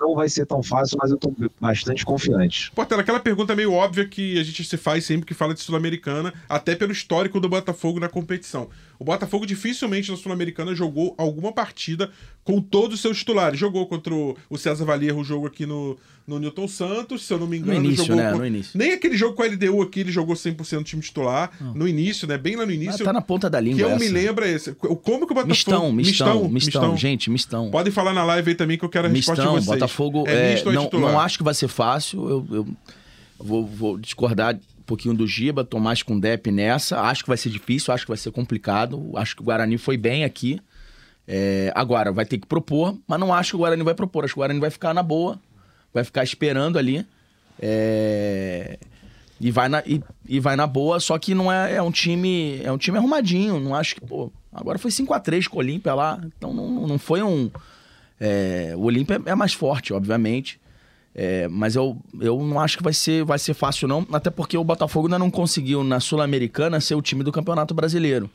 não vai ser tão fácil, mas eu estou bastante confiante. Portela, aquela pergunta meio óbvia que a gente se faz sempre que fala de Sul-Americana, até pelo histórico do Botafogo na competição. O Botafogo dificilmente na Sul-Americana jogou alguma partida com todos os seus titulares. Jogou contra o César Valierro, o jogo aqui no, no Newton Santos, se eu não me engano. No início, jogou né? Com... No início. Nem aquele jogo com a LDU aqui, ele jogou 100% do time titular. No início, né? Bem lá no início. tá na ponta da língua Que eu essa. me lembro é esse. Como que o Botafogo... Mistão, mistão, mistão, mistão. Gente, mistão. Podem falar na live aí também que eu quero a resposta mistão, de vocês. Botafogo, é, é, não, não acho que vai ser fácil. Eu, eu vou, vou discordar pouquinho do Giba, Tomás com Dep nessa. Acho que vai ser difícil, acho que vai ser complicado. Acho que o Guarani foi bem aqui. É, agora, vai ter que propor, mas não acho que o Guarani vai propor. Acho que o Guarani vai ficar na boa, vai ficar esperando ali. É, e, vai na, e, e, vai na boa, só que não é, é um time. É um time arrumadinho. Não acho que, pô. Agora foi 5 a 3 com o Olímpia lá. Então não, não foi um. É, o Olímpia é mais forte, obviamente. É, mas eu, eu não acho que vai ser, vai ser fácil, não. Até porque o Botafogo ainda não conseguiu, na Sul-Americana, ser o time do Campeonato Brasileiro.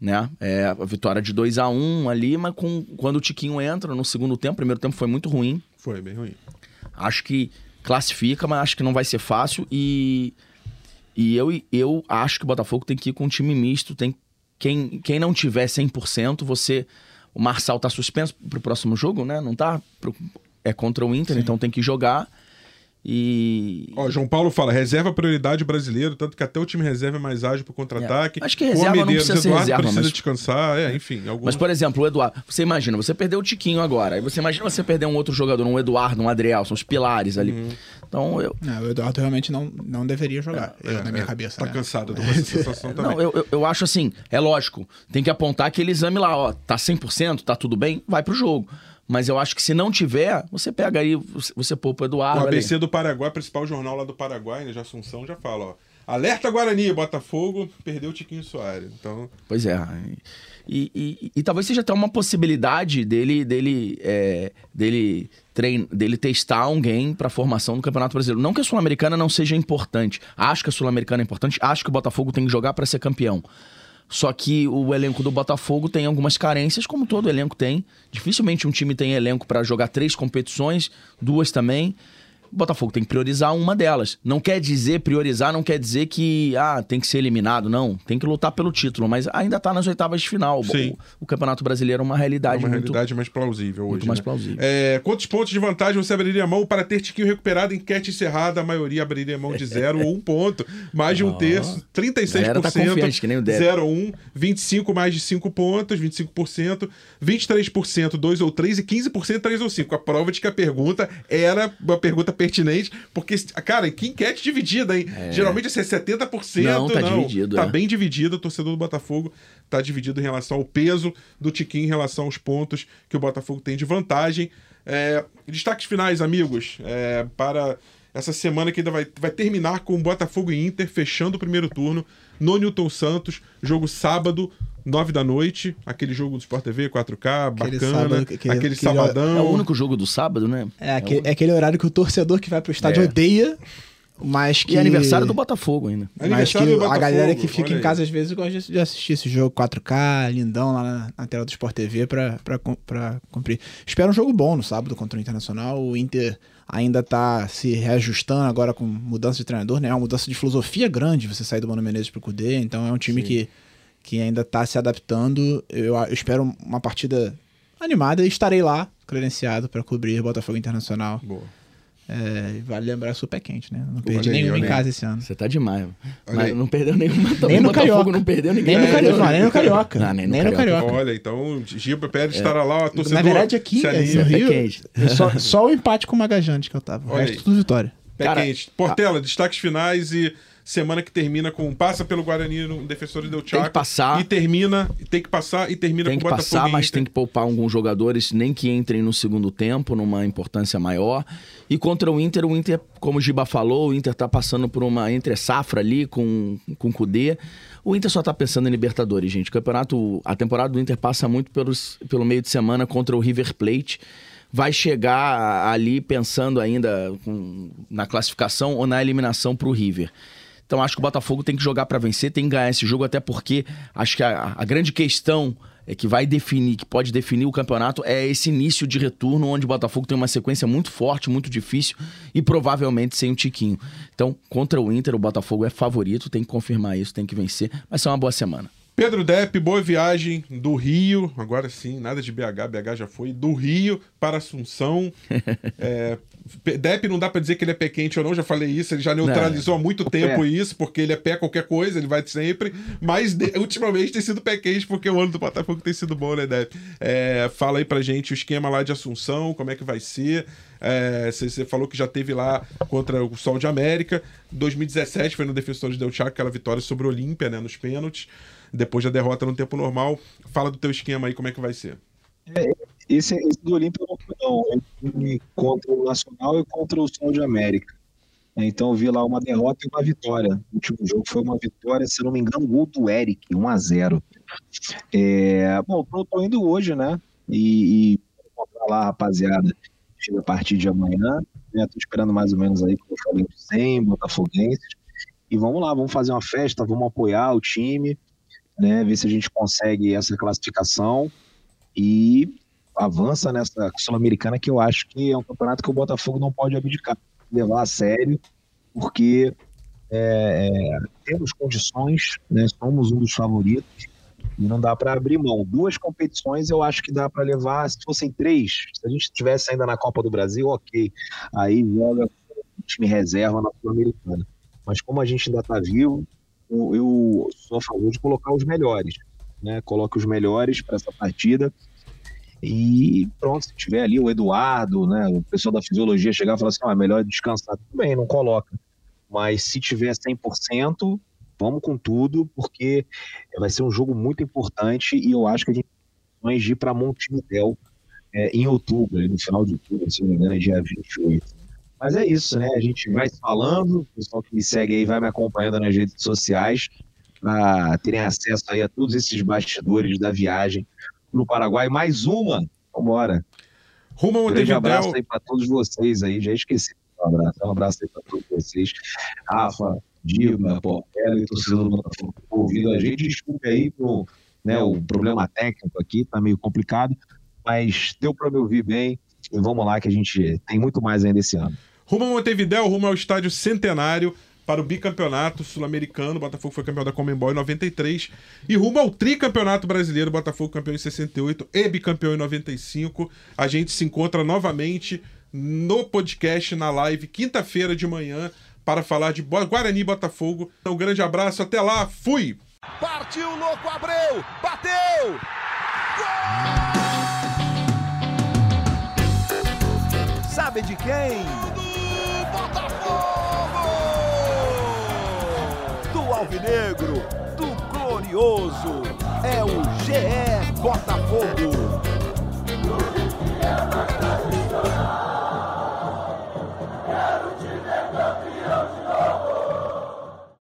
Né? É, a vitória de 2 a 1 um ali, mas com, quando o Tiquinho entra no segundo tempo, o primeiro tempo foi muito ruim. Foi, bem ruim. Acho que classifica, mas acho que não vai ser fácil. E, e eu, eu acho que o Botafogo tem que ir com um time misto. Tem, quem, quem não tiver 100%, você. O Marçal tá suspenso pro próximo jogo, né? Não tá? Pro, é contra o Inter, Sim. então tem que jogar. E. Ó, João Paulo fala: reserva prioridade brasileiro, tanto que até o time reserva é mais ágil pro contra-ataque. É. Acho que reserva não precisa ser Eduardo reserva. precisa mas... descansar, é, enfim. Algum... Mas, por exemplo, o Eduardo, você imagina, você perdeu o Tiquinho agora. Aí você imagina você perder um outro jogador, um Eduardo, um Adriel, são os pilares ali. Uhum. Então eu. Não, o Eduardo realmente não, não deveria jogar, é, eu, é, na minha é, cabeça. Tá né? cansado com <laughs> essa sensação também. Não, eu, eu, eu acho assim, é lógico, tem que apontar aquele exame lá, ó, tá 100%, tá tudo bem, vai pro jogo. Mas eu acho que se não tiver, você pega aí, você poupa o Eduardo. O ABC ali. do Paraguai, principal jornal lá do Paraguai, né, de Assunção, já fala, ó. Alerta Guarani, Botafogo, perdeu o Tiquinho Soares. Então... Pois é. E, e, e, talvez seja até uma possibilidade dele dele é, dele, trein, dele testar alguém para a formação do Campeonato Brasileiro. Não que a Sul-Americana não seja importante. Acho que a Sul-Americana é importante. Acho que o Botafogo tem que jogar para ser campeão. Só que o elenco do Botafogo tem algumas carências, como todo elenco tem. Dificilmente um time tem elenco para jogar três competições, duas também. O Botafogo tem que priorizar uma delas. Não quer dizer, priorizar não quer dizer que ah, tem que ser eliminado, não. Tem que lutar pelo título, mas ainda está nas oitavas de final. Sim. O, o, Campeonato Brasileiro é uma realidade é uma muito, realidade mais plausível hoje. Muito mais né? plausível. É, quantos pontos de vantagem você abriria mão para ter Tiquinho recuperado? Enquete encerrada, a maioria abriria mão de zero ou um ponto. Mais de um <laughs> terço, 36%. Tá que nem o 0 ou 1, 25 mais de 5 pontos, 25%, 23% 2 ou 3 e 15% 3 ou 5. A prova de que a pergunta era uma pergunta pertinente, porque, cara, que enquete dividida, hein? É. Geralmente é 70%. Não, tá não, dividido. Tá é. bem dividido, o torcedor do Botafogo tá dividido em relação ao peso do Tiquinho, em relação aos pontos que o Botafogo tem de vantagem. É, destaques finais, amigos, é, para essa semana que ainda vai, vai terminar com o Botafogo e Inter fechando o primeiro turno no Newton Santos, jogo sábado, nove da noite, aquele jogo do Sport TV, 4K, aquele bacana, sábado, aquele, aquele sabadão. É o único jogo do sábado, né? É, aquele, é, é aquele horário que o torcedor que vai pro estádio é. odeia, mas que... E aniversário do Botafogo ainda. Mas que Botafogo, a galera que fica em casa às vezes gosta de assistir esse jogo 4K, lindão lá na, na tela do Sport TV pra, pra, pra cumprir. Espero um jogo bom no sábado contra o Internacional. O Inter ainda tá se reajustando agora com mudança de treinador, né? É uma mudança de filosofia grande você sair do Mano Menezes pro Cudê, então é um time que que ainda está se adaptando. Eu, eu, espero uma partida animada e estarei lá, credenciado, para cobrir Botafogo Internacional. Boa. É, vale lembrar, sou pé quente, né? Não perdi nenhuma em casa esse ano. Você tá demais. Mas não perdeu nenhuma também. Nem no Carioca. não perdeu ninguém. Nem no Carioca. nem no Carioca. Não, nem, no, nem Carioca. no Carioca. Olha, então Giba Pérez é. estará lá, torcedor. Na verdade, aqui no Rio, só, só, o empate com o Magajante que eu tava. O resto tudo vitória. Pé Cara, quente. Portela, a... destaques finais e semana que termina com passa pelo Guarani no Defensores Del Chaco. Tem que passar. E termina, tem que passar e termina tem com o Botafogo. Tem que passar, mas tem que poupar alguns jogadores, nem que entrem no segundo tempo, numa importância maior. E contra o Inter, o Inter, como o Giba falou, o Inter tá passando por uma entre safra ali com, com o Cudê. O Inter só tá pensando em Libertadores, gente. O campeonato, a temporada do Inter passa muito pelos, pelo meio de semana contra o River Plate vai chegar ali pensando ainda na classificação ou na eliminação para o River. Então acho que o Botafogo tem que jogar para vencer, tem que ganhar esse jogo, até porque acho que a, a grande questão é que vai definir, que pode definir o campeonato, é esse início de retorno, onde o Botafogo tem uma sequência muito forte, muito difícil e provavelmente sem o Tiquinho. Então, contra o Inter, o Botafogo é favorito, tem que confirmar isso, tem que vencer. Vai ser uma boa semana. Pedro Depp, boa viagem do Rio, agora sim, nada de BH, BH já foi, do Rio para Assunção. <laughs> é, Depp não dá para dizer que ele é pé quente ou não, já falei isso, ele já neutralizou não. há muito tempo é. isso, porque ele é pé qualquer coisa, ele vai sempre, mas de, ultimamente tem sido pé quente porque o ano do Botafogo tem sido bom, né, Depp? É, fala aí pra gente o esquema lá de Assunção, como é que vai ser. Você é, falou que já teve lá contra o Sol de América. 2017 foi no Defensores Del Chaco, aquela vitória sobre o Olímpia, né, nos pênaltis depois da derrota no tempo normal. Fala do teu esquema aí, como é que vai ser. É, esse, esse do Olímpia não foi não. contra o Nacional e contra o Sol de América. Então eu vi lá uma derrota e uma vitória. O último jogo foi uma vitória, se não me engano, gol do Eric, 1 a 0 é, Bom, eu tô indo hoje, né? E, e encontrar lá, rapaziada, a partir de amanhã. Né? Tô esperando mais ou menos aí, como eu falei, 100 botafoguenses. E vamos lá, vamos fazer uma festa, vamos apoiar o time né, ver se a gente consegue essa classificação e avança nessa Sul-Americana, que eu acho que é um campeonato que o Botafogo não pode abdicar, levar a sério, porque é, é, temos condições, né, somos um dos favoritos e não dá para abrir mão. Duas competições eu acho que dá para levar, se fossem três, se a gente estivesse ainda na Copa do Brasil, ok, aí joga time reserva na Sul-Americana. Mas como a gente ainda está vivo, eu sou a favor de colocar os melhores, né? Coloque os melhores para essa partida. E pronto, se tiver ali o Eduardo, né, o pessoal da fisiologia chegar e falar assim: ah, melhor descansar, tudo bem, não coloca. Mas se tiver 100%, vamos com tudo, porque vai ser um jogo muito importante e eu acho que a gente vai ir para Montevidéu é, em outubro, no final de outubro, se não me engano, é dia 28. Mas é isso, né? A gente vai se falando, o pessoal que me segue aí vai me acompanhando nas redes sociais para terem acesso aí a todos esses bastidores da viagem no Paraguai. Mais uma, vambora. Rumo um grande abraço aí para todos vocês aí, já esqueci. Um abraço, um abraço aí para todos vocês. Rafa, Diva, Portela e torcedor do ouvindo a gente. Desculpe aí pro, né, o problema técnico aqui, tá meio complicado, mas deu para me ouvir bem. E vamos lá que a gente tem muito mais ainda esse ano. Rumo a Montevidéu, rumo ao estádio centenário para o bicampeonato sul-americano. Botafogo foi campeão da Comembol em 93. E rumo ao tricampeonato brasileiro. Botafogo campeão em 68 e bicampeão em 95. A gente se encontra novamente no podcast, na live, quinta-feira de manhã, para falar de Guarani e Botafogo. Então, um grande abraço, até lá, fui! Partiu, louco, Abreu! Bateu! Gol! Sabe de quem? Alvinegro, do glorioso, é o GE Botafogo.